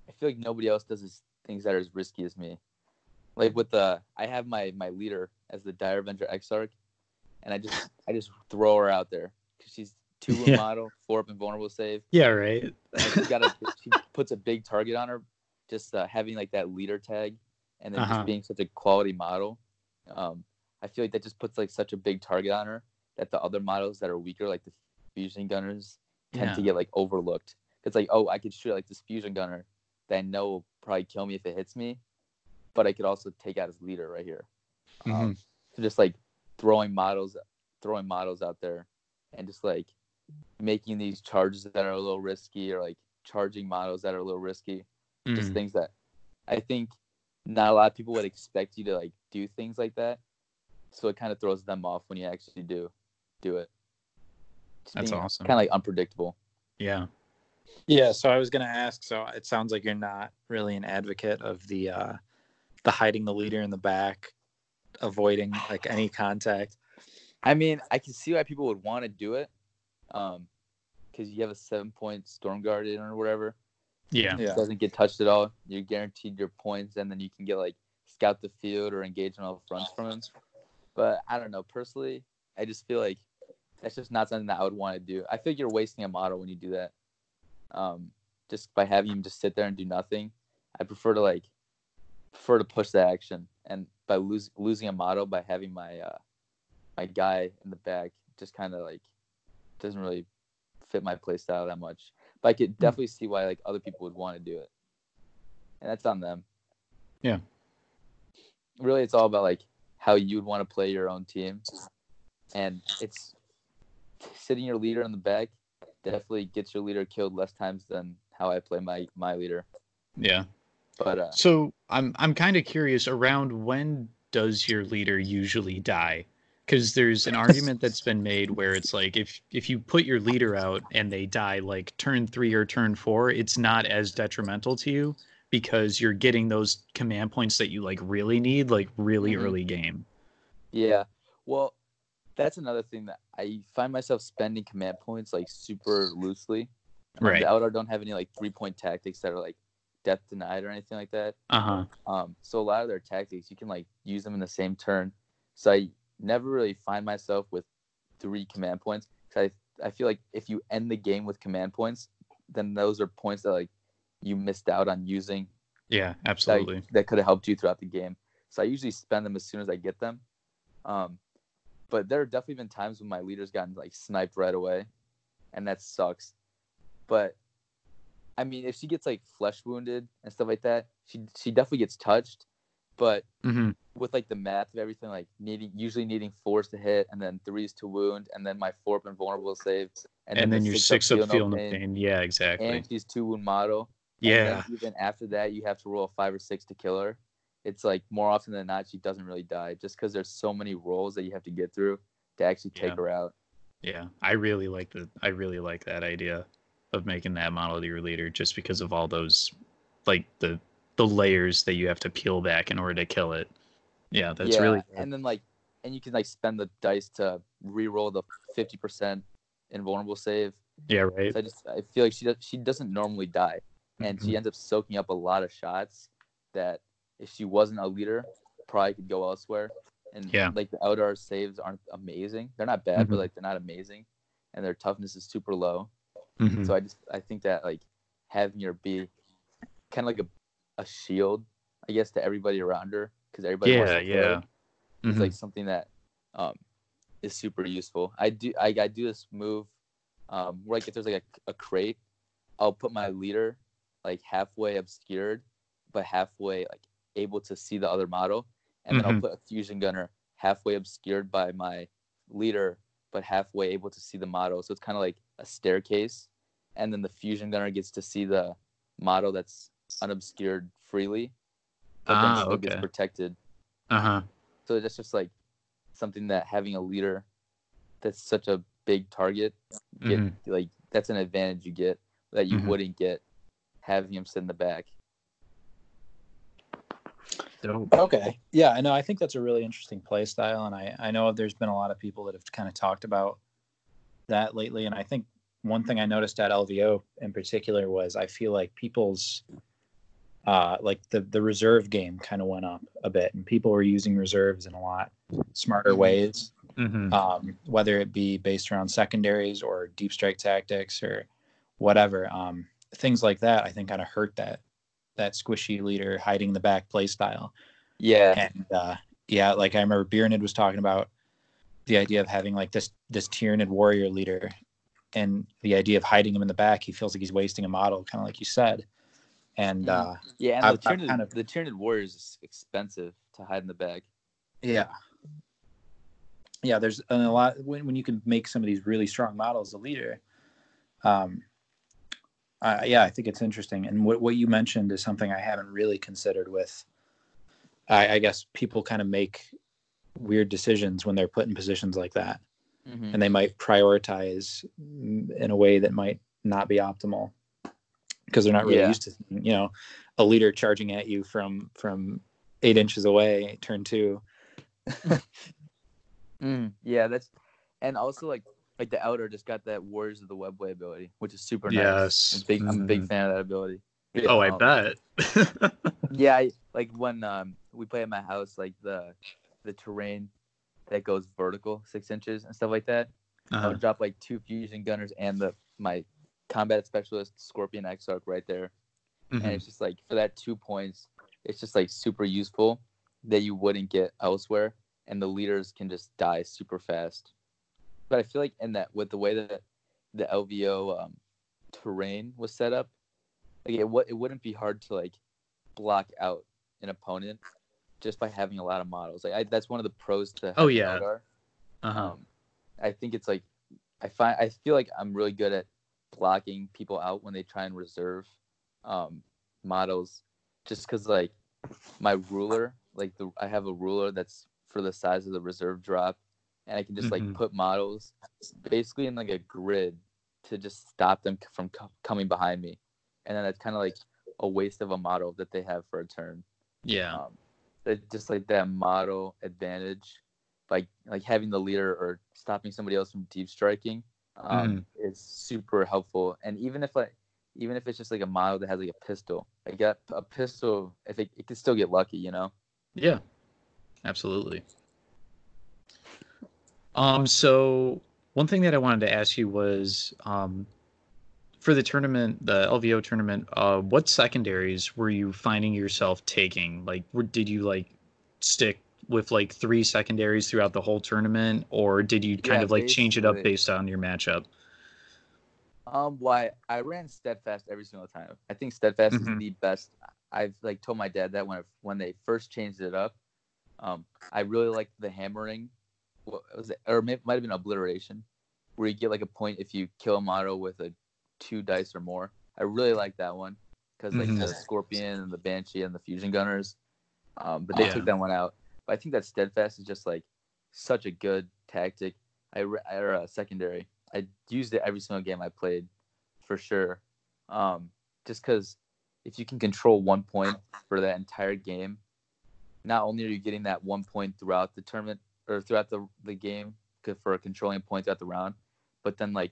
I feel like nobody else does this, things that are as risky as me. Like with the I have my my leader as the Dire Avenger Exarch, and I just I just throw her out there because she's two Yeah. model, four up and vulnerable save. Yeah, right. She's got a she puts a big target on her, just uh, having like that leader tag, and then Uh-huh. just being such a quality model. Um, I feel like that just puts like such a big target on her that the other models that are weaker, like the fusion gunners, tend Yeah. to get like overlooked. It's like, oh, I could shoot like this fusion gunner that I know will probably kill me if it hits me, but I could also take out his leader right here. Mhm. Um, so just like throwing models, throwing models out there, and just like making these charges that are a little risky, or like charging models that are a little risky. Just Mhm. things that I think not a lot of people would expect you to like do things like that. So it kind of throws them off when you actually do do it. Just That's awesome. Kind of like unpredictable. Yeah. Yeah, so I was gonna ask. So it sounds like you're not really an advocate of the uh, the hiding the leader in the back, avoiding like any contact. I mean, I can see why people would want to do it, um, because you have a seven point Storm Guardian or whatever. Yeah. Yeah. It doesn't get touched at all. You're guaranteed your points, and then you can get like scout the field or engage on all fronts from him. But I don't know. Personally, I just feel like that's just not something that I would want to do. I feel like you're wasting a model when you do that. Um, just by having him just sit there and do nothing. I prefer to like prefer to push the action, and by lose, losing a model by having my uh, my guy in the back just kind of like doesn't really fit my play style that much. But I could definitely see why like other people would want to do it, and that's on them. Yeah. Really, it's all about like how you'd want to play your own team, and it's sitting your leader in the back definitely gets your leader killed less times than how I play my my leader. Yeah. But uh, So I'm I'm kind of curious around when does your leader usually die? Because there's an argument that's been made where it's like if if you put your leader out and they die like turn three or turn four, it's not as detrimental to you because you're getting those command points that you like really need like really Mhm. early game. Yeah. Well, that's another thing that I find myself spending command points like super loosely. Right. The Eldar don't have any like three point tactics that are like death denied or anything like that. Uh huh. Um, so a lot of their tactics you can like use them in the same turn. So I never really find myself with three command points. 'Cause I I feel like if you end the game with command points, then those are points that like you missed out on using Yeah, absolutely. that could have helped you throughout the game. So I usually spend them as soon as I get them. Um, but there have definitely been times when my leader's gotten like sniped right away, and that sucks. But I mean, if she gets like flesh wounded and stuff like that, she she definitely gets touched. But hmm with like the math of everything, like needing usually needing fours to hit, and then threes to wound, and then my four up and vulnerable save, And, the then your six up feel no pain, pain. Yeah, exactly. and she's two wound model. Yeah. even after that, you have to roll a five or six to kill her. It's like more often than not, she doesn't really die just because there's so many rolls that you have to get through to actually take Yeah. her out. Yeah, I really like the I really like that idea of making that model your leader just because of all those like the the layers that you have to peel back in order to kill it. Yeah, that's yeah, really and then like, and you can like spend the dice to re-roll the fifty percent invulnerable save. yeah, right. So I just I feel like she does she doesn't normally die, and Mhm. she ends up soaking up a lot of shots that if she wasn't a leader, probably could go elsewhere. And Yeah. like the Eldar saves aren't amazing. They're not bad, Mhm. but like they're not amazing, and their toughness is super low. Mhm. So I just I think that like having her be kind of like a, a shield, I guess, to everybody around her because everybody wants yeah, to yeah. is Mhm. like something that um is super useful. I do I, I do this move um, where like if there's like a, a crate, I'll put my leader like halfway obscured, but halfway like able to see the other model, and then Mhm. I'll put a fusion gunner halfway obscured by my leader, but halfway able to see the model. So it's kind of like a staircase, and then the fusion gunner gets to see the model that's unobscured freely, but then Ah, still gets protected. Uh huh. So that's just like something that having a leader that's such a big target, get, Mhm. like that's an advantage you get that you Mhm. wouldn't get having him sit in the back. Dope. Okay. Yeah, I know. I think that's a really interesting play style, and I I know there's been a lot of people that have kind of talked about that lately, and I think one thing I noticed at LVO in particular was I feel like people's uh like the the reserve game kind of went up a bit, and people were using reserves in a lot smarter Mhm. ways, hmm um, whether it be based around secondaries or deep strike tactics or whatever. Um, things like that, I think, kind of hurt that that squishy leader hiding in the back play style. Yeah, And uh, yeah, like I remember Beernid was talking about the idea of having like this this Tyranid warrior leader, and the idea of hiding him in the back. He feels like he's wasting a model, kind of like you said. And Mhm. uh, yeah, and I've- the I've Tyranid, kind of- the Tyranid Warriors is expensive to hide in the back. yeah, yeah, there's a lot when when you can make some of these really strong models a leader. Um, uh, yeah, I think it's interesting. And what what you mentioned is something I haven't really considered with. I, I guess people kind of make weird decisions when they're put in positions like that. Mhm. and they might prioritize in a way that might not be optimal because they're not really Yeah. used to you know a leader charging at you from from eight inches away turn two Mm, yeah, that's and also like like the outer just got that Warriors of the Webway ability, which is super nice. Yes. I'm, big, I'm a big Mhm. fan of that ability. Oh, I Um, bet. Yeah, I, like when um we play at my house, like the the terrain that goes vertical six inches and stuff like that. I Uh-huh. would drop like two fusion gunners and the my combat specialist Scorpion Exarch right there, and Mhm. it's just like for that two points, it's just like super useful that you wouldn't get elsewhere, and the leaders can just die super fast. But I feel like in that with the way that the LVO um, terrain was set up, like it w- it wouldn't be hard to like block out an opponent just by having a lot of models. Like I, that's one of the pros to Oh, yeah. Uh-huh. Um, I think it's like I find I feel like I'm really good at blocking people out when they try and reserve um, models, just because like my ruler, like the I have a ruler that's for the size of the reserve drop, and I can just Mhm. like put models basically in like a grid to just stop them from co- coming behind me, and then that's kind of like a waste of a model that they have for a turn yeah. um, that just like that model advantage, like like having the leader or stopping somebody else from deep striking, um, is super helpful. And even if like even if it's just like a model that has like a pistol, like a, a pistol, if it, it can still get lucky, you know. Yeah, absolutely. Um, so one thing that I wanted to ask you was, um, for the tournament, the LVO tournament, uh, what secondaries were you finding yourself taking? Like, were, did you like stick with like three secondaries throughout the whole tournament, or did you kind Yeah, of like change it up based on your matchup? Um, why I ran steadfast every single time. I think steadfast Mhm. is the best. I've like told my dad that when when they first changed it up, um, I really liked the hammering. What was it? Or it might have been obliteration, where you get like a point if you kill a model with a two dice or more. I really like that one because like Mhm. the scorpion and the banshee and the fusion gunners. Um, but they Yeah. took that one out. But I think that steadfast is just like such a good tactic. I re- or uh, secondary. I used it every single game I played, for sure. Um, just because if you can control one point for that entire game, not only are you getting that one point throughout the tournament or throughout the the game for controlling points throughout the round, but then like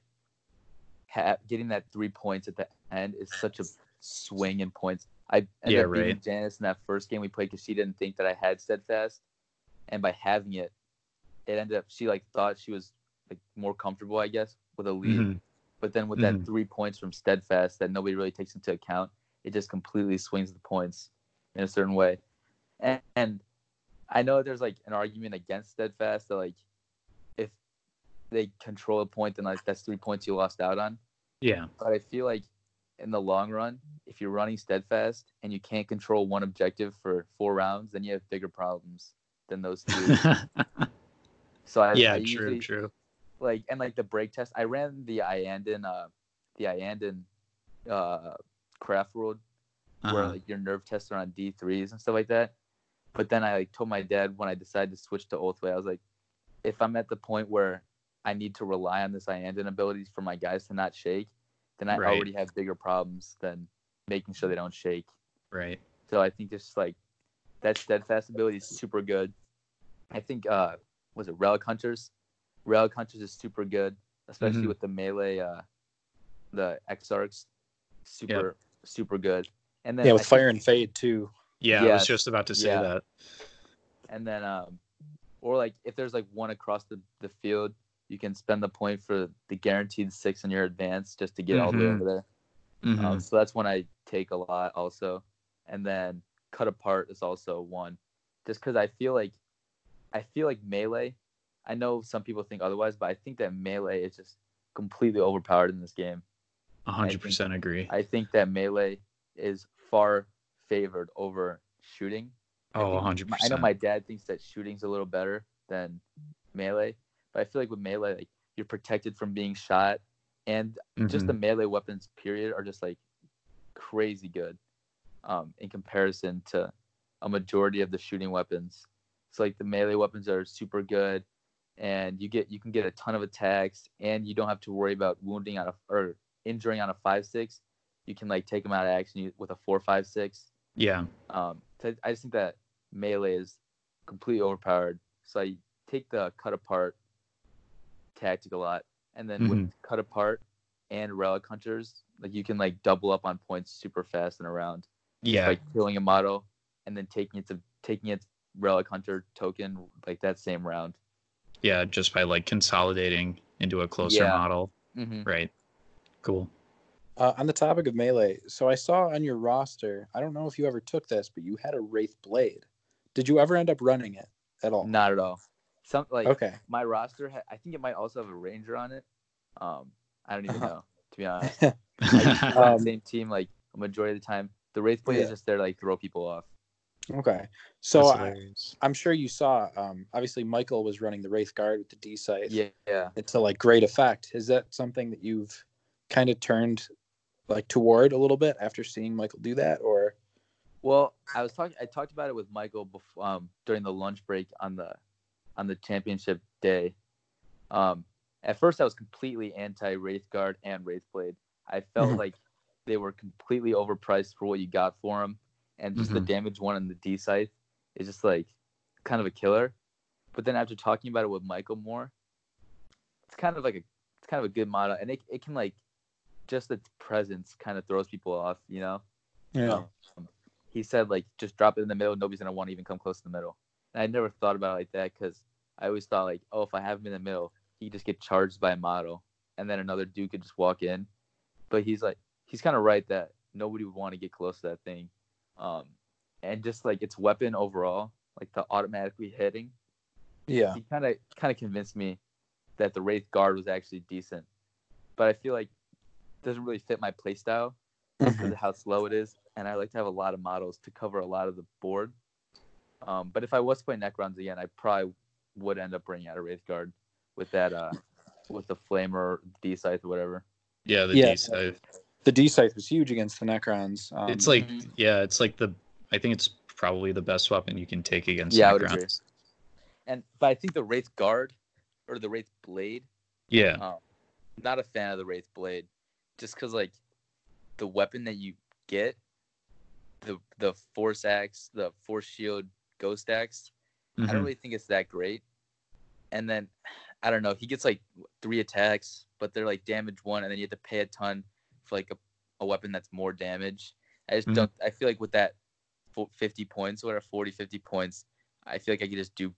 ha- getting that three points at the end is such a swing in points. I ended Yeah, up beating right. Janice in that first game we played because she didn't think that I had steadfast, and by having it, it ended up she like thought she was like more comfortable, I guess, with a lead. Mhm. But then with Mhm. that three points from steadfast that nobody really takes into account, it just completely swings the points in a certain way. And, and I know there's like an argument against steadfast that like if they control a point, then like that's three points you lost out on. Yeah. But I feel like in the long run, if you're running steadfast and you can't control one objective for four rounds, then you have bigger problems than those two. so I, yeah, I true, usually, true. like and like the break test. I ran the Iyanden, uh, the Iyanden, uh, craft world where Uh-huh. like your nerve tests are on D threes and stuff like that. But then I like told my dad when I decided to switch to Ulthwé, I was like, if I'm at the point where I need to rely on this Iyanden abilities for my guys to not shake, then I Right. already have bigger problems than making sure they don't shake. Right. So I think just like that steadfast ability is super good. I think uh was it Relic Hunters? Relic Hunters is super good, especially Mhm. with the melee uh the Exarchs. Super super good. And then Yeah, I with think- fire and fade too. Yeah, I was just about to say yeah. that. and then um or like if there's like one across the, the field you can spend the point for the guaranteed six in your advance just to get all the way Mhm. over there Mhm. um, so that's one i take a lot also and then cut apart is also one just because i feel like i feel like melee i know some people think otherwise but i think that melee is just completely overpowered in this game A hundred percent agree. i think that melee is far favored over shooting I Oh, a think- hundred my- I know my dad thinks that shooting's a little better than melee, but I feel like with melee, like you're protected from being shot, and just Mhm. the melee weapons period are just like crazy good, um, in comparison to a majority of the shooting weapons. So like the melee weapons are super good, and you get you can get a ton of attacks, and you don't have to worry about wounding on a or injuring on a five six. You can like take them out of action with a four five six. Yeah. Um, so I just think that melee is completely overpowered. So I take the cut apart tactic a lot, and then with cut apart and relic hunters, like you can like double up on points super fast in a round. Yeah. Like killing a model and then taking it to taking its relic hunter token like that same round. yeah. Just by like consolidating into a closer Yeah. model. Mm-hmm. Right. Cool. Uh, on the topic of melee, so I saw on your roster. I don't know if you ever took this, but you had a wraith blade. Did you ever end up running it at all? Not at all. Some like Okay. my roster, ha- I think it might also have a ranger on it. Um, I don't even Uh-huh. know to be honest. I Um, same team like a majority of the time. The Wraith Blade Yeah. is just there to like throw people off. Okay. So I, I'm sure you saw. Um, obviously, Michael was running the wraith guard with the D scythe. Yeah, yeah. It's a like great effect. Is that something that you've kind of turned like toward a little bit after seeing Michael do that, or? Well, I was talking. I talked about it with Michael before, um, during the lunch break on the on the championship day. Um, at first, I was completely anti Wraith Guard and Wraith Blade. I felt Mhm. like they were completely overpriced for what you got for them, and just the Mhm. damage one on the D scythe is just like kind of a killer. But then after talking about it with Michael more, it's kind of like a it's kind of a good model, and it it can like just its presence kind of throws people off, you know. Yeah. Um, he said like just drop it in the middle. Nobody's gonna want to even come close to the middle. And I never thought about it like that because I always thought like, oh, if I have him in the middle, he could just get charged by a model, and then another dude could just walk in. But he's like, he's kind of right that nobody would want to get close to that thing. Um, and just like its weapon overall, like the automatically hitting, Yeah. he kind of kind of convinced me that the Wraith Guard was actually decent. But I feel like it doesn't really fit my playstyle because Mhm. of how slow it is, and I like to have a lot of models to cover a lot of the board. Um, but if I was playing Necrons again, I probably would end up bringing out a Wraith Guard with that, uh, with the Flamer, D Scythe, or whatever. Yeah, the Yeah. D scythe. The D scythe was huge against the Necrons. Um, it's like Mhm. yeah, it's like the I think it's probably the best weapon you can take against Yeah, I would Necrons. agree. And but I think the Wraith Guard or the Wraith Blade, Yeah. um, not a fan of the Wraith Blade, just because like the weapon that you get, the the Force Axe, the Force Shield, Ghost Axe, I Mhm. don't really think it's that great. And then I don't know, he gets like three attacks, but they're like damage one, and then you have to pay a ton for like a, a weapon that's more damage. I just Mhm. don't. I feel like with that 50 points, or 40, 50 points, I feel like I could just do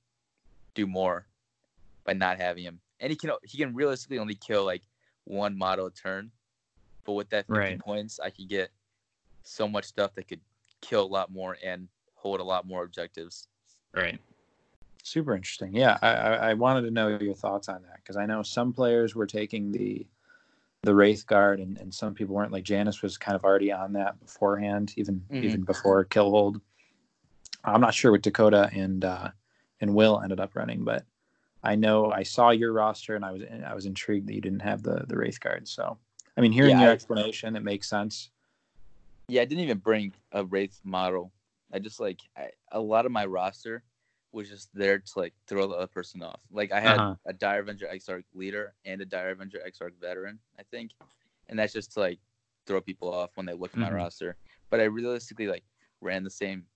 do more by not having him. And he can he can realistically only kill like one model a turn, but with that 50 Right. points, I could get so much stuff that could kill a lot more and hold a lot more objectives. Right. Super interesting. Yeah, I, I, I wanted to know your thoughts on that because I know some players were taking the the Wraith Guard and, and some people weren't. Like Janice was kind of already on that beforehand, even Mhm. even before Killhold. I'm not sure what Dakota and uh, and Will ended up running, but I know I saw your roster and I was I was intrigued that you didn't have the the Wraith Guard. So I mean, hearing Yeah, your I- explanation, it makes sense. Yeah, I didn't even bring a Wraith model. I just like I, a lot of my roster was just there to like throw the other person off. Like I had Uh-huh. a Dire Avenger Exarch leader and a Dire Avenger Exarch veteran, I think, and that's just to like throw people off when they look at my Mhm. roster. But I realistically like ran the same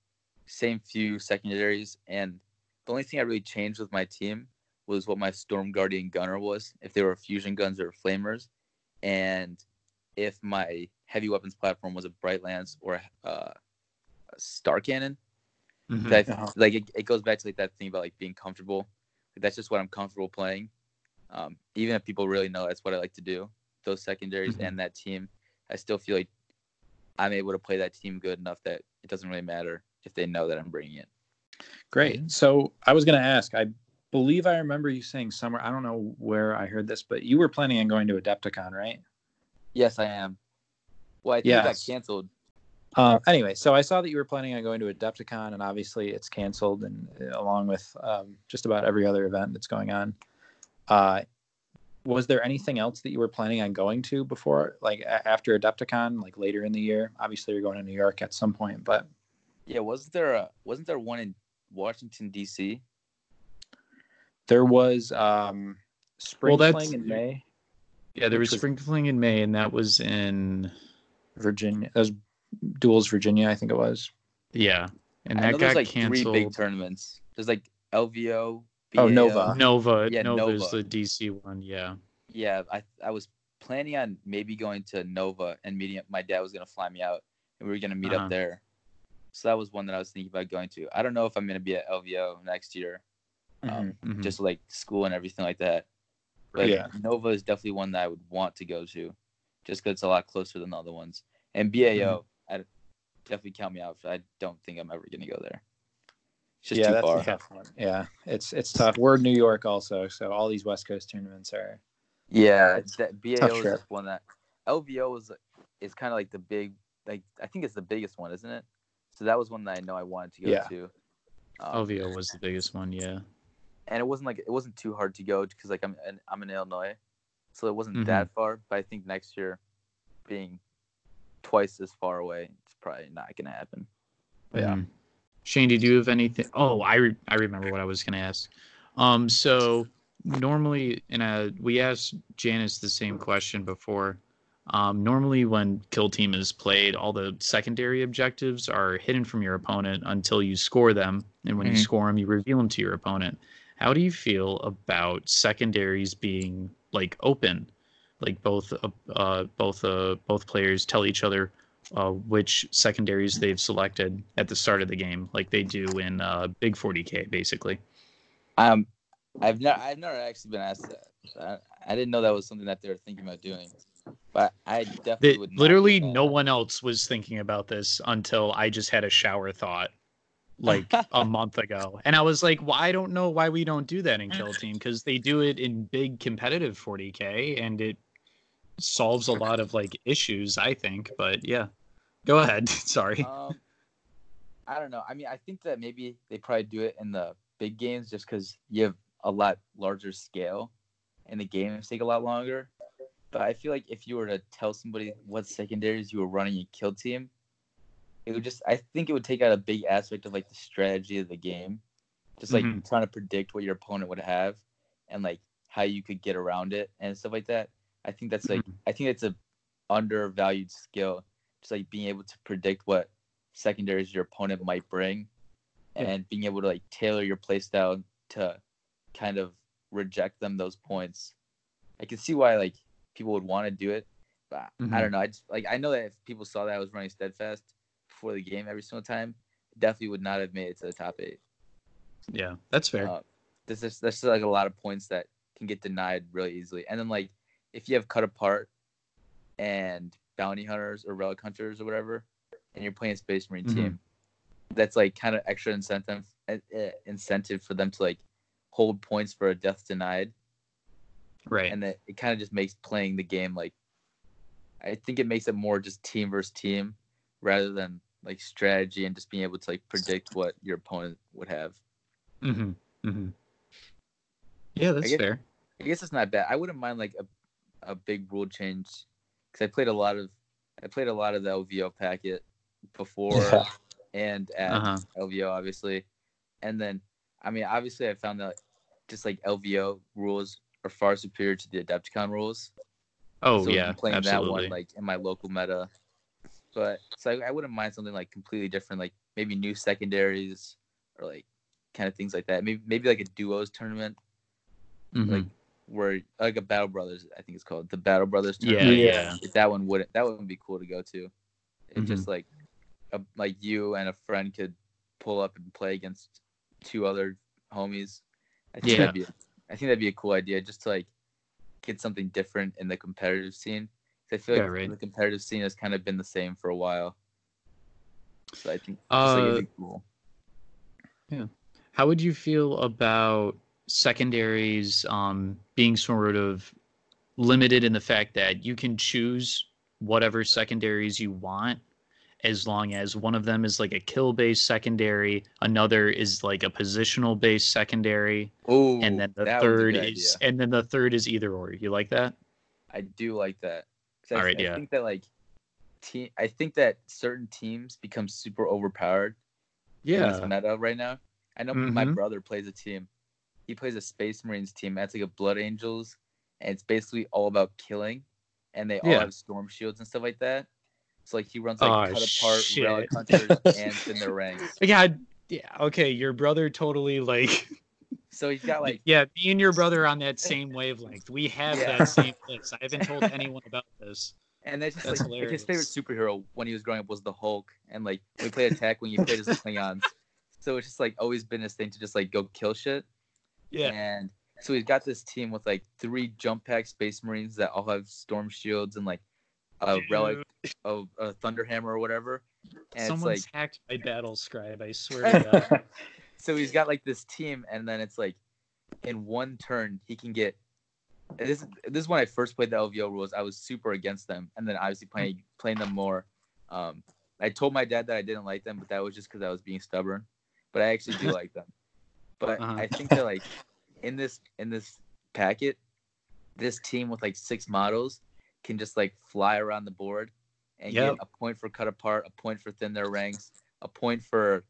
same few secondaries, and the only thing I really changed with my team was what my Storm Guardian gunner was, if they were fusion guns or flamers, and if my heavy weapons platform was a Bright Lance or uh, a Star Cannon. Mhm. That Uh-huh. like it, it goes back to like that thing about like being comfortable. Like, that's just what I'm comfortable playing. Um, even if people really know that's what I like to do, those secondaries Mhm. and that team, I still feel like I'm able to play that team good enough that it doesn't really matter if they know that I'm bringing it. Great. So I was going to ask. I believe I remember you saying somewhere. I don't know where I heard this, but you were planning on going to Adepticon, right? Yes, I am. Well, I think it got canceled. Uh, anyway, so I saw that you were planning on going to Adepticon, and obviously it's canceled, and uh, along with um, just about every other event that's going on. Uh, was there anything else that you were planning on going to before, like a- after Adepticon, like later in the year? Obviously, you're going to New York at some point, but Yeah, wasn't there a wasn't there one in Washington D.C.? There was um, Spring Well, Fling in May, Yeah, there Which was was- sprinkling in May, and that was in Virginia. That was Dulles, Virginia, I think it was. yeah, and I that know got there's like canceled. three big tournaments. There's like LVO. Oh, Nova. Nova, Yeah, Nova's Nova. the DC one. Yeah. Yeah, I I was planning on maybe going to Nova and meeting up. My dad was gonna fly me out, and we were gonna meet Uh-huh. up there. So that was one that I was thinking about going to. I don't know if I'm gonna be at LVO next year, um, Mhm. just like school and everything like that. But Yeah. Nova is definitely one that I would want to go to, just because it's a lot closer than the other ones. And BAO, I definitely count me out. I don't think I'm ever gonna go there. It's just yeah, too that's far. a tough one. Yeah, it's it's tough. We're New York also, so all these West Coast tournaments are. Yeah, It's that BAO tough is trip. just one that LVO is is kind of like the big like I think it's the biggest one, isn't it? So that was one that I know I wanted to go Yeah. to. Um, LVO was the biggest one. Yeah. And it wasn't like it wasn't too hard to go because like I'm in, I'm in Illinois, so it wasn't Mhm. that far. But I think next year, being twice as far away, it's probably not gonna happen. Yeah. Mhm. Shane, did you have anything? Oh, I re- I remember what I was going to ask. Um, so normally, in a we asked Janice the same question before. Um, normally, when Kill Team is played, all the secondary objectives are hidden from your opponent until you score them, and when you Mhm. score them, you reveal them to your opponent. How do you feel about secondaries being like open, like both uh, uh, both uh, both players tell each other uh, which secondaries they've selected at the start of the game, like they do in uh, Big 40K, basically. Um, I've never I've never actually been asked that. I, I didn't know that was something that they were thinking about doing, but I definitely That would. literally, no one else was thinking about this until I just had a shower thought, like a month ago, and I was like, "Well, I don't know why we don't do that in Kill Team because they do it in big competitive 40K, and it solves a lot of like issues, I think." But yeah, go ahead. Sorry. Um, I don't know. I mean, I think that maybe they probably do it in the big games just because you have a lot larger scale, and the games take a lot longer. But I feel like if you were to tell somebody what secondaries you were running in Kill Team, it would just. I think it would take out a big aspect of like the strategy of the game, just like Mhm. trying to predict what your opponent would have, and like how you could get around it and stuff like that. I think that's like I think that's a undervalued skill, just like being able to predict what secondaries your opponent might bring, Yeah. and being able to like tailor your playstyle to kind of reject them those points. I can see why like people would want to do it, but I Mhm. don't know. I just like I know that if people saw that I was running steadfast before the game every single time, definitely would not have made it to the top eight. Yeah, that's fair. Uh, there's just there's like a lot of points that can get denied really easily. And then like if you have cut apart and bounty hunters or relic hunters or whatever, and you're playing a space marine Mhm. team, that's like kind of extra incentive a, a incentive for them to like hold points for a death denied, Right. and that it kind of just makes playing the game like. I think it makes it more just team versus team, rather than like strategy and just being able to like predict what your opponent would have. mm-hmm. Mm-hmm. Yeah, that's get- fair. I guess it's not bad. I wouldn't mind like a, a big rule change because I played a lot of I played a lot of the LVO packet before Yeah. and at Uh-huh. LVO obviously, and then I mean obviously I found that just like LVO rules are far superior to the Adepticon rules. Oh so yeah, I'm playing absolutely. that one like in my local meta. But so I, I wouldn't mind something like completely different, like maybe new secondaries or like kind of things like that. Maybe maybe like a duos tournament Mhm. like where like a Battle Brothers, I think it's called the Battle Brothers. yeah, tournament. yeah, If that one wouldn't that wouldn't be cool to go to. It's Mhm. just like a, like you and a friend could pull up and play against two other homies. I think Yeah. that'd be I think that'd be a cool idea just to like get something different in the competitive scene. I feel Yeah, like right. the competitive scene has kind of been the same for a while. So I think just, like, Uh, it'd be. How would you feel about secondaries um, being sort of limited in the fact that you can choose whatever secondaries you want as long as one of them is like a kill based secondary, another is like a positional based secondary, Oh, and then the that was a third is idea. and then the third is either or. You like that? I do like that. 'Cause I, All right, I yeah. think that like team I think that certain teams become super overpowered in this meta right now. I know my Mhm. brother plays a team. He plays a Space Marines team. That's like a Blood Angels, and it's basically all about killing. And they all Yeah. have storm shields and stuff like that. So like he runs like Aw, cut apart shit. relic hunters and in their ranks. Yeah, yeah. Okay, your brother totally like So he's got like yeah. Me and your brother on that same wavelength. We have Yeah. that same list. I haven't told anyone about this. And that's just That's like, like his favorite superhero when he was growing up was the Hulk, and like when he played attack when you played as the Klingons. So it's just like always been his thing to just like go kill shit. Yeah. And so he's got this team with like three jump pack Space Marines that all have storm shields and like a relic of a Thunderhammer or whatever. And Someone's it's like hacked my BattleScribe. I swear to God. So he's got like this team, and then it's like in one turn he can get. This this is when I first played the LVO rules. I was super against them, and then obviously playing playing them more. Um, I told my dad that I didn't like them, but that was just because I was being stubborn. But I actually do like them. But Uh-huh. I think that like in this in this packet, this team with like six models can just like fly around the board and Yep. get a point for cut apart, a point for thin their ranks, a point for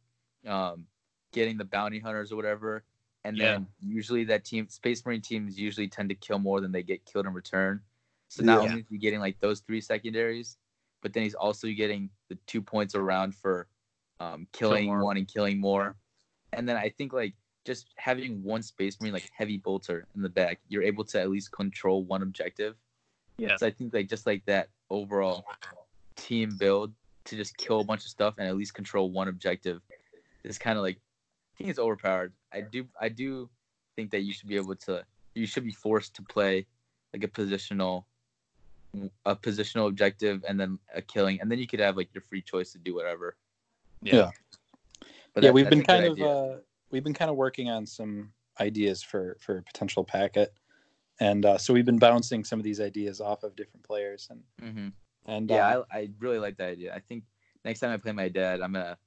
um, getting the bounty hunters or whatever. And Yeah. then usually that team, Space Marine teams usually tend to kill more than they get killed in return. So not Yeah. only is he getting like those three secondaries, but then he's also getting the two points around for um, killing more. one and killing more. And then I think like just having one Space Marine like heavy bolter in the back, you're able to at least control one objective. Yeah. So I think like just like that overall team build to just kill a bunch of stuff and at least control one objective is kind of like I think it's overpowered. I do I do think that you should be able to you should be forced to play like a positional a positional objective and then a killing and then you could have like your free choice to do whatever. Yeah. But yeah, that- we've been kind of uh, we've been kind of working on some ideas for for a potential packet, and uh, so we've been bouncing some of these ideas off of different players, and Mhm. and Yeah, uh, I, I really like that idea. I think next time I play my dad, I'm gonna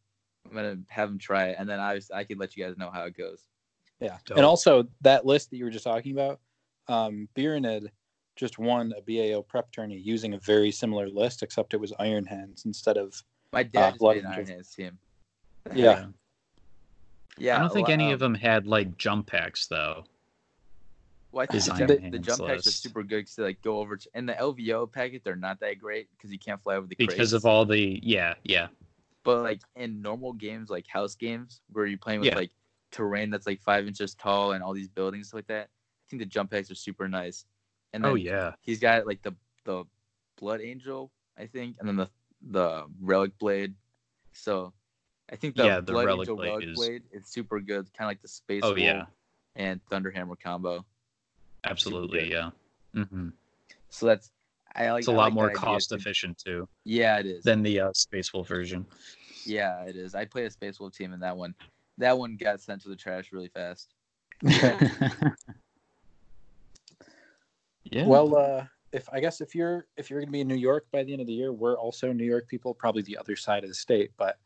I'm gonna have him try it, and then I I could let you guys know how it goes. yeah, Dope. and also that list that you were just talking about, um, Biranid just won a BAO prep tourney using a very similar list, except it was Iron Hands instead of My dad just Blood made an Iron Hands team. yeah. Yeah, I don't think well, any um, of them had like jump packs though. Well, I think Is the Iron jump, Hands the jump packs are super good to like go over. To, in the LVO packet, they're not that great because you can't fly over the Because crates. of all the yeah, yeah. But like in normal games, like house games, where you're playing with Yeah. like terrain that's like five inches tall and all these buildings like that, I think the jump packs are super nice. And then Oh yeah. he's got like the the blood angel, I think, and then the the relic blade. So I think the Yeah, the blood relic angel blade relic is- blade is super good, kind of like the space Oh wolf yeah. and thunderhammer combo. Absolutely, yeah. hmm So that's I like. It's a I lot like more cost too. efficient too Yeah, it is. than the uh, Space Wolf version. Yeah, it is. I played a Space Wolf team in that one. that one got sent to the trash really fast. yeah. Well, uh, if I guess if you're if you're gonna be in New York by the end of the year, we're also New York people, probably the other side of the state. But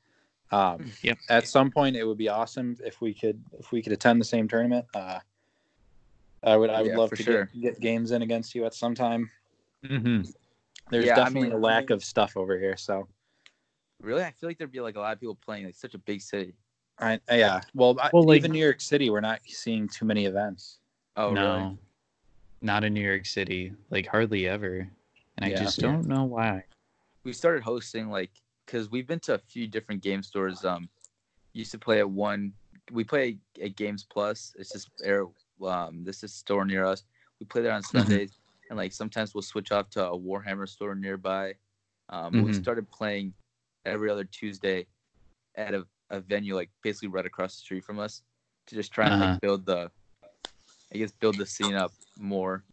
um, Yep. at some point, it would be awesome if we could if we could attend the same tournament. Uh, I would I would Yeah, love to sure. get, get games in against you at some time. Hmm There's Yeah, I definitely mean- a lack of stuff over here, so Really, I feel like there'd be like a lot of people playing like such a big city. I yeah. Well, I, Well, like- even New York City, we're not seeing too many events. Oh, no, really? not in New York City. Like hardly ever. And I just Yeah. don't know why. We started hosting like because we've been to a few different game stores. Um, used to play at one. We play at Games Plus. It's just air. Um, this is a store near us. We play there on Sundays, and like sometimes we'll switch off to a Warhammer store nearby. Um, but we started playing every other Tuesday at a, a venue like basically right across the street from us to just try and Uh-huh. like build the, I guess build the scene up more.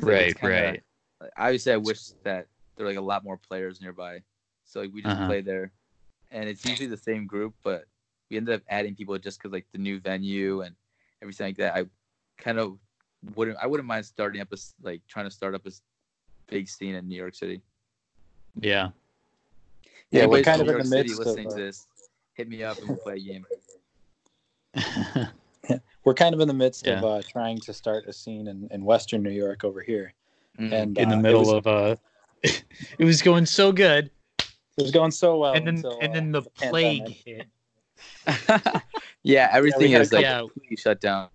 Right, kinda- right. like, obviously I wish that there were like a lot more players nearby. So like we just Uh-huh. play there, and it's usually the same group, but we ended up adding people just because like the new venue and everything like that. I kind of wouldn't I wouldn't mind starting up a like trying to start up a big scene in New York City. Yeah. Yeah, we're kind of New in York the City midst of, listening uh, to this. Hit me up and we'll play a game. We're kind of in the midst of uh, trying to start a scene in, in Western New York over here, Mm. and in uh, the middle was- of uh it was going so good. it was going so well, and then until, and uh, then the pandemic. plague hit. yeah, everything had a is like Yeah. completely shut down.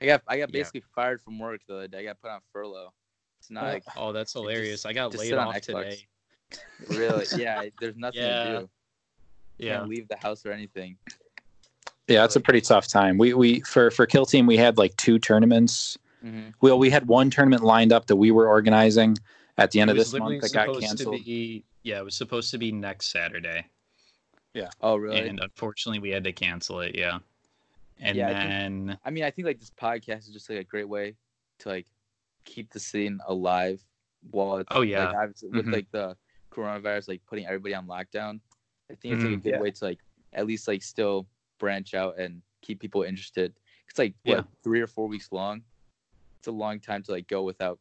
I got I got Yeah. basically fired from work the other day. I got put on furlough. It's not Uh, like Oh, that's hilarious. I got laid off today. really yeah. There's nothing Yeah. to do. Yeah. Can't leave the house or anything. Yeah, it's a pretty tough time. We we for for Kill Team we had like two tournaments. Mm-hmm. Well, we had one tournament lined up that we were organizing at the end of was this literally month that got supposed to canceled. be yeah, it was supposed to be next Saturday. Yeah. Oh really? And unfortunately we had to cancel it, yeah. And Yeah, I think- I mean, I think like this podcast is just like a great way to like keep the scene alive while it's Oh, yeah. like, obviously with Mhm. like the coronavirus like putting everybody on lockdown. I think it's like a Mhm. good Yeah. way to like at least like still branch out and keep people interested. It's like what Yeah. three or four weeks long. It's a long time to like go without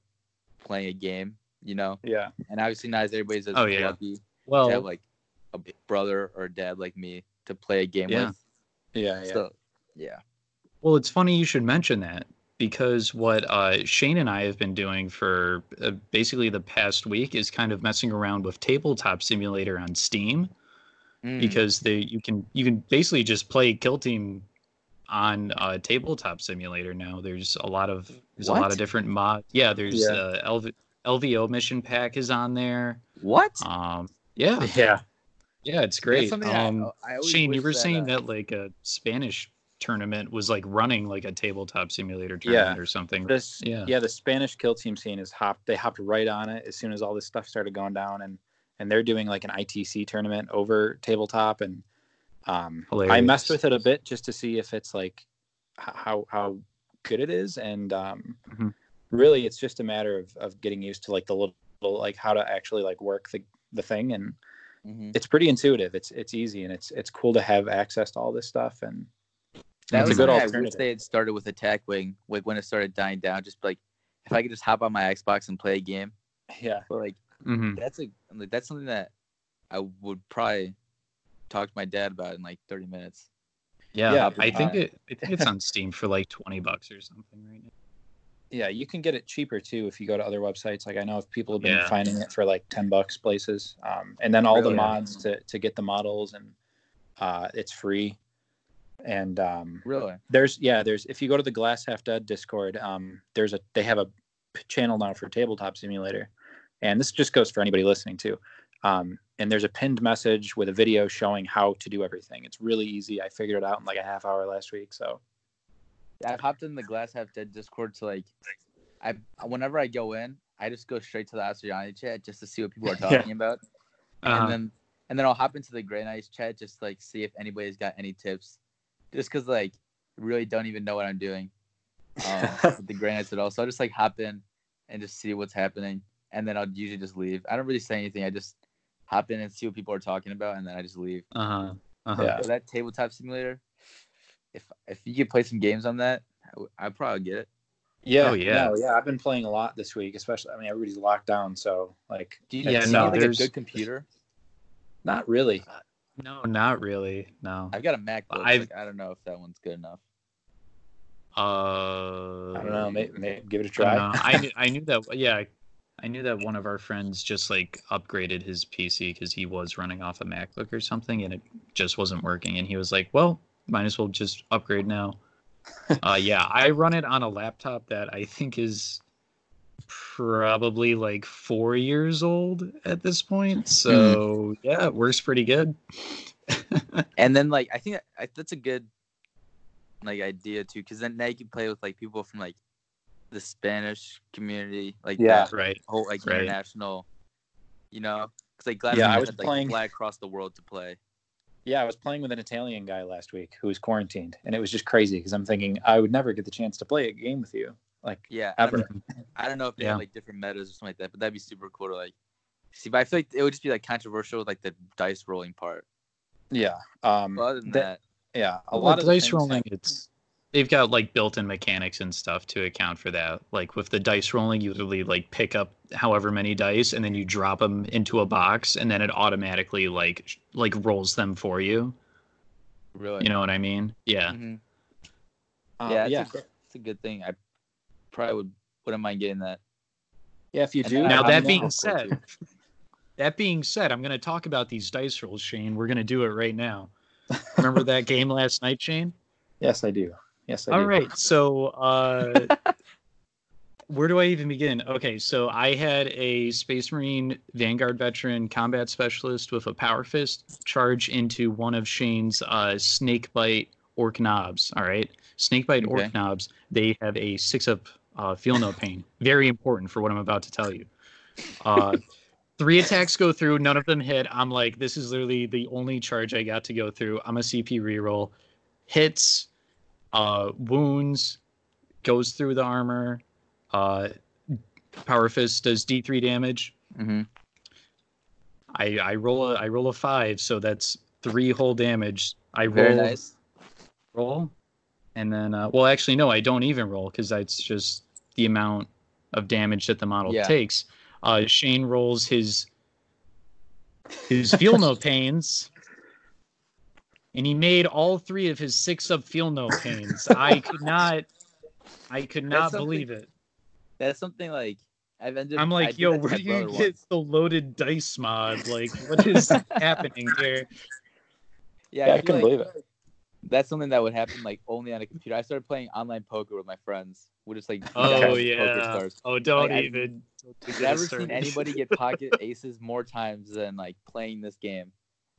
playing a game, you know. Yeah, And obviously not as everybody's as Oh, yeah. lucky to well have like a brother or dad like me to play a game Yeah. with. yeah, yeah. So yeah. Well, it's funny you should mention that because what uh, Shane and I have been doing for uh, basically the past week is kind of messing around with Tabletop Simulator on Steam Mm. because they you can you can basically just play Kill Team on uh, Tabletop Simulator now. There's a lot of there's a lot of different mods. Yeah, there's Yeah. uh, LV, LVO mission pack is on there. what? Um, yeah, yeah. yeah, it's great. something that I- Um, I Shane, you were that, saying uh, that like a Spanish tournament was like running like a tabletop simulator tournament or something. This Yeah. yeah. the Spanish Kill Team scene is hopped. They hopped right on it as soon as all this stuff started going down, and and they're doing like an ITC tournament over tabletop, and um, I messed with it a bit just to see if it's like how how good it is, and um, Mhm. really it's just a matter of of getting used to like the little like how to actually like work the the thing and Mhm. it's pretty intuitive it's it's easy and it's it's cool to have access to all this stuff and That It's was a good something I wish they had started with Attack Wing, like when it started dying down. Just like if I could just hop on my Xbox and play a game, yeah but like Mhm. that's a like that's something that I would probably talk to my dad about in like 30 minutes. Yeah, Yeah, I think it. I think it's on Steam for like twenty bucks or something right now. yeah you can get it cheaper too if you go to other websites like i know if people have been Yeah. finding it for like 10 bucks places um, and then all the Really? mods to, to get the models and uh, it's free and um, Really? there's yeah there's if you go to the glass half dead discord um, there's a they have a channel now for tabletop simulator and this just goes for anybody listening too. Um, and there's a pinned message with a video showing how to do everything. It's really easy. I figured it out in like a half hour last week so. Yeah, I've hopped in the Glass Half Dead Discord to like, I whenever I go in, I just go straight to the Astronaut chat just to see what people are Yeah. talking about, Uh, and then and then I'll hop into the Grey Knights chat just to, like see if anybody's got any tips, just because like really don't even know what I'm doing um, with the Grey Knights at all. So I'll just like hop in and just see what's happening, and then I'll usually just leave. I don't really say anything. I just hop in and see what people are talking about, and then I just leave. uh-huh. Uh-huh. Yeah. So that tabletop simulator, if if you could play some games on that, I w- I'd probably get it. Yeah, Oh, yeah. no, yeah. I've been playing a lot this week, especially. I mean, everybody's locked down, so like, Do you, Yeah, no, need, like a good computer? not really. No, not really. No. I've got a MacBook. Like, I don't know if that one's good enough. Uh, I don't know. Maybe, maybe give it a try. don't. I knew, I knew that. Yeah, I knew that one of our friends just like upgraded his PC because he was running off a MacBook or something, and it just wasn't working. And he was like, "Well, might as well just upgrade now." uh, yeah, I run it on a laptop that I think is probably like four years old at this point. So mm-hmm. yeah, it works pretty good. And then like I think I, that's a good like idea too, because then now you can play with like people from like the Spanish community, like Yeah. that right. whole like Right. international, you know, because like glad Yeah, I was had, like, playing- fly across the world to play. Yeah, I was playing with an Italian guy last week who was quarantined, and it was just crazy because I'm thinking I would never get the chance to play a game with you. Like, Yeah, I don't, Ever. I don't know if they Yeah. have like different metas or something like that, but that'd be super cool to like see. But I feel like it would just be like controversial with like the dice rolling part. yeah, um, But other than that- that, yeah, a Well, lot of dice rolling have- it's they've got like built-in mechanics and stuff to account for that like with the dice rolling you literally like pick up however many dice and then you drop them into a box and then it automatically like sh- like rolls them for you really, you know what i mean yeah Mhm. uh, yeah, yeah, it's, A, it's a good thing. I probably would wouldn't mind getting that. yeah. If you do, now I'm that down being said that being said i'm going to talk about these dice rolls shane we're going to do it right now remember that game last night shane yes, I do. Yes, I All do. right. So, uh, where do I even begin? Okay. So, I had a Space Marine Vanguard veteran combat specialist with a Power Fist charge into one of Shane's uh, Snakebite Ork Nobz. All right. Snakebite Okay. Ork Nobz, they have a six up uh, feel no pain. Very important for what I'm about to tell you. Uh, three attacks go through, none of them hit. I'm like, this is literally the only charge I got to go through. I'm a CP reroll. Hits, uh, wounds, goes through the armor. Uh, Power Fist does D3 damage. Mm-hmm. I I roll a I roll a five, so that's three whole damage. I Very roll nice. roll, and then uh, well, actually no, I don't even roll because that's just the amount of damage that the model Yeah. takes. Uh, Shane rolls his his feel no pains, and he made all three of his six up feel no pains. I could not, I could not believe it. That's something like I've ended. I'm like, did yo, that where do you brother get once. the loaded dice mod? Like, what is happening here? Yeah, Yeah, I, I feel couldn't like believe it. That's something that would happen like only on a computer. I started playing online poker with my friends. We're just like Oh yeah. stars. Oh, don't Like, I've even. us Never seen anybody get pocket aces more times than like playing this game.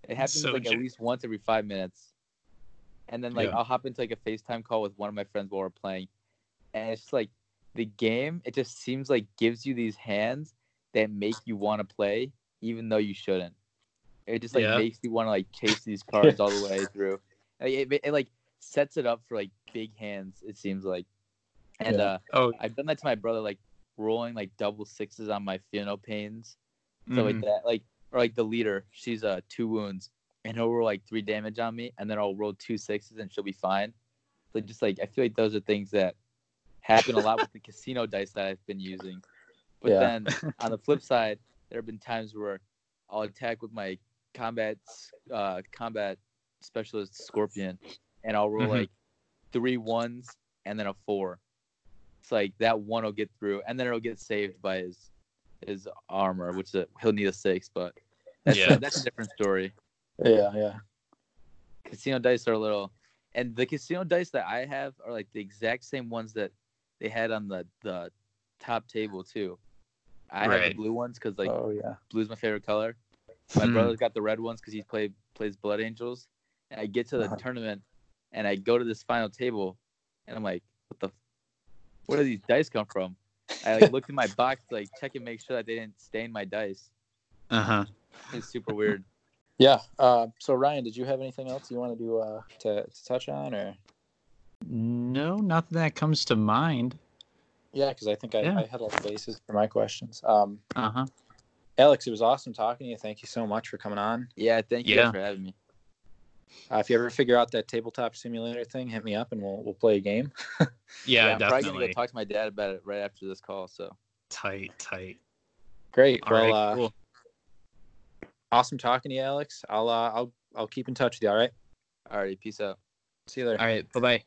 It happens So like at least once every five minutes. And then like Yeah. I'll hop into like a FaceTime call with one of my friends while we're playing. And it's just like the game, it just seems like gives you these hands that make you want to play even though you shouldn't. It just like Yeah. makes you want to like chase these cards all the way through. Like, it, it, it, like sets it up for like big hands, it seems like. And Yeah. uh Oh, I've done that to my brother, like rolling like double sixes on my Fino pains, stuff mhm. like that. Like or like the leader, she's uh two wounds, and he'll roll like three damage on me, and then I'll roll two sixes, and she'll be fine. So just like I feel like those are things that happen a lot with the casino dice that I've been using. But Yeah. then on the flip side, there have been times where I'll attack with my combat uh combat specialist scorpion, and I'll roll Mhm. like three ones and then a four. It's like that one will get through, and then it'll get saved by his his armor, which is a, he'll need a six, but that's Yeah. a, that's a different story. Yeah, yeah. Casino dice are a little, and the casino dice that I have are like the exact same ones that they had on the the top table too. I have the blue ones because like oh yeah. blue's my favorite color. My Mm. brother's got the red ones because he play plays Blood Angels. And I get to the Uh-huh. tournament and I go to this final table and I'm like, what the where do these dice come from? I like looked in my box to like check and make sure that they didn't stain my dice. Uh-huh. It's super weird. Yeah. Uh, so Ryan, did you have anything else you want to do uh, to, to touch on, or No, nothing that comes to mind. yeah? Because I think I, Yeah. I had all the bases for my questions. Um, Uh-huh. Alex, it was awesome talking to you. Thank you so much for coming on. Yeah, thank you Yeah. for having me. Uh, if you ever figure out that tabletop simulator thing, hit me up and we'll we'll play a game. Yeah, I'm probably gonna go talk to my dad about it right after this call. So tight, tight. Great. All well, right, uh, cool. awesome talking to you, Alex. I'll uh, I'll I'll keep in touch with you. All right. alrighty, peace out. See you later. All right, bye bye.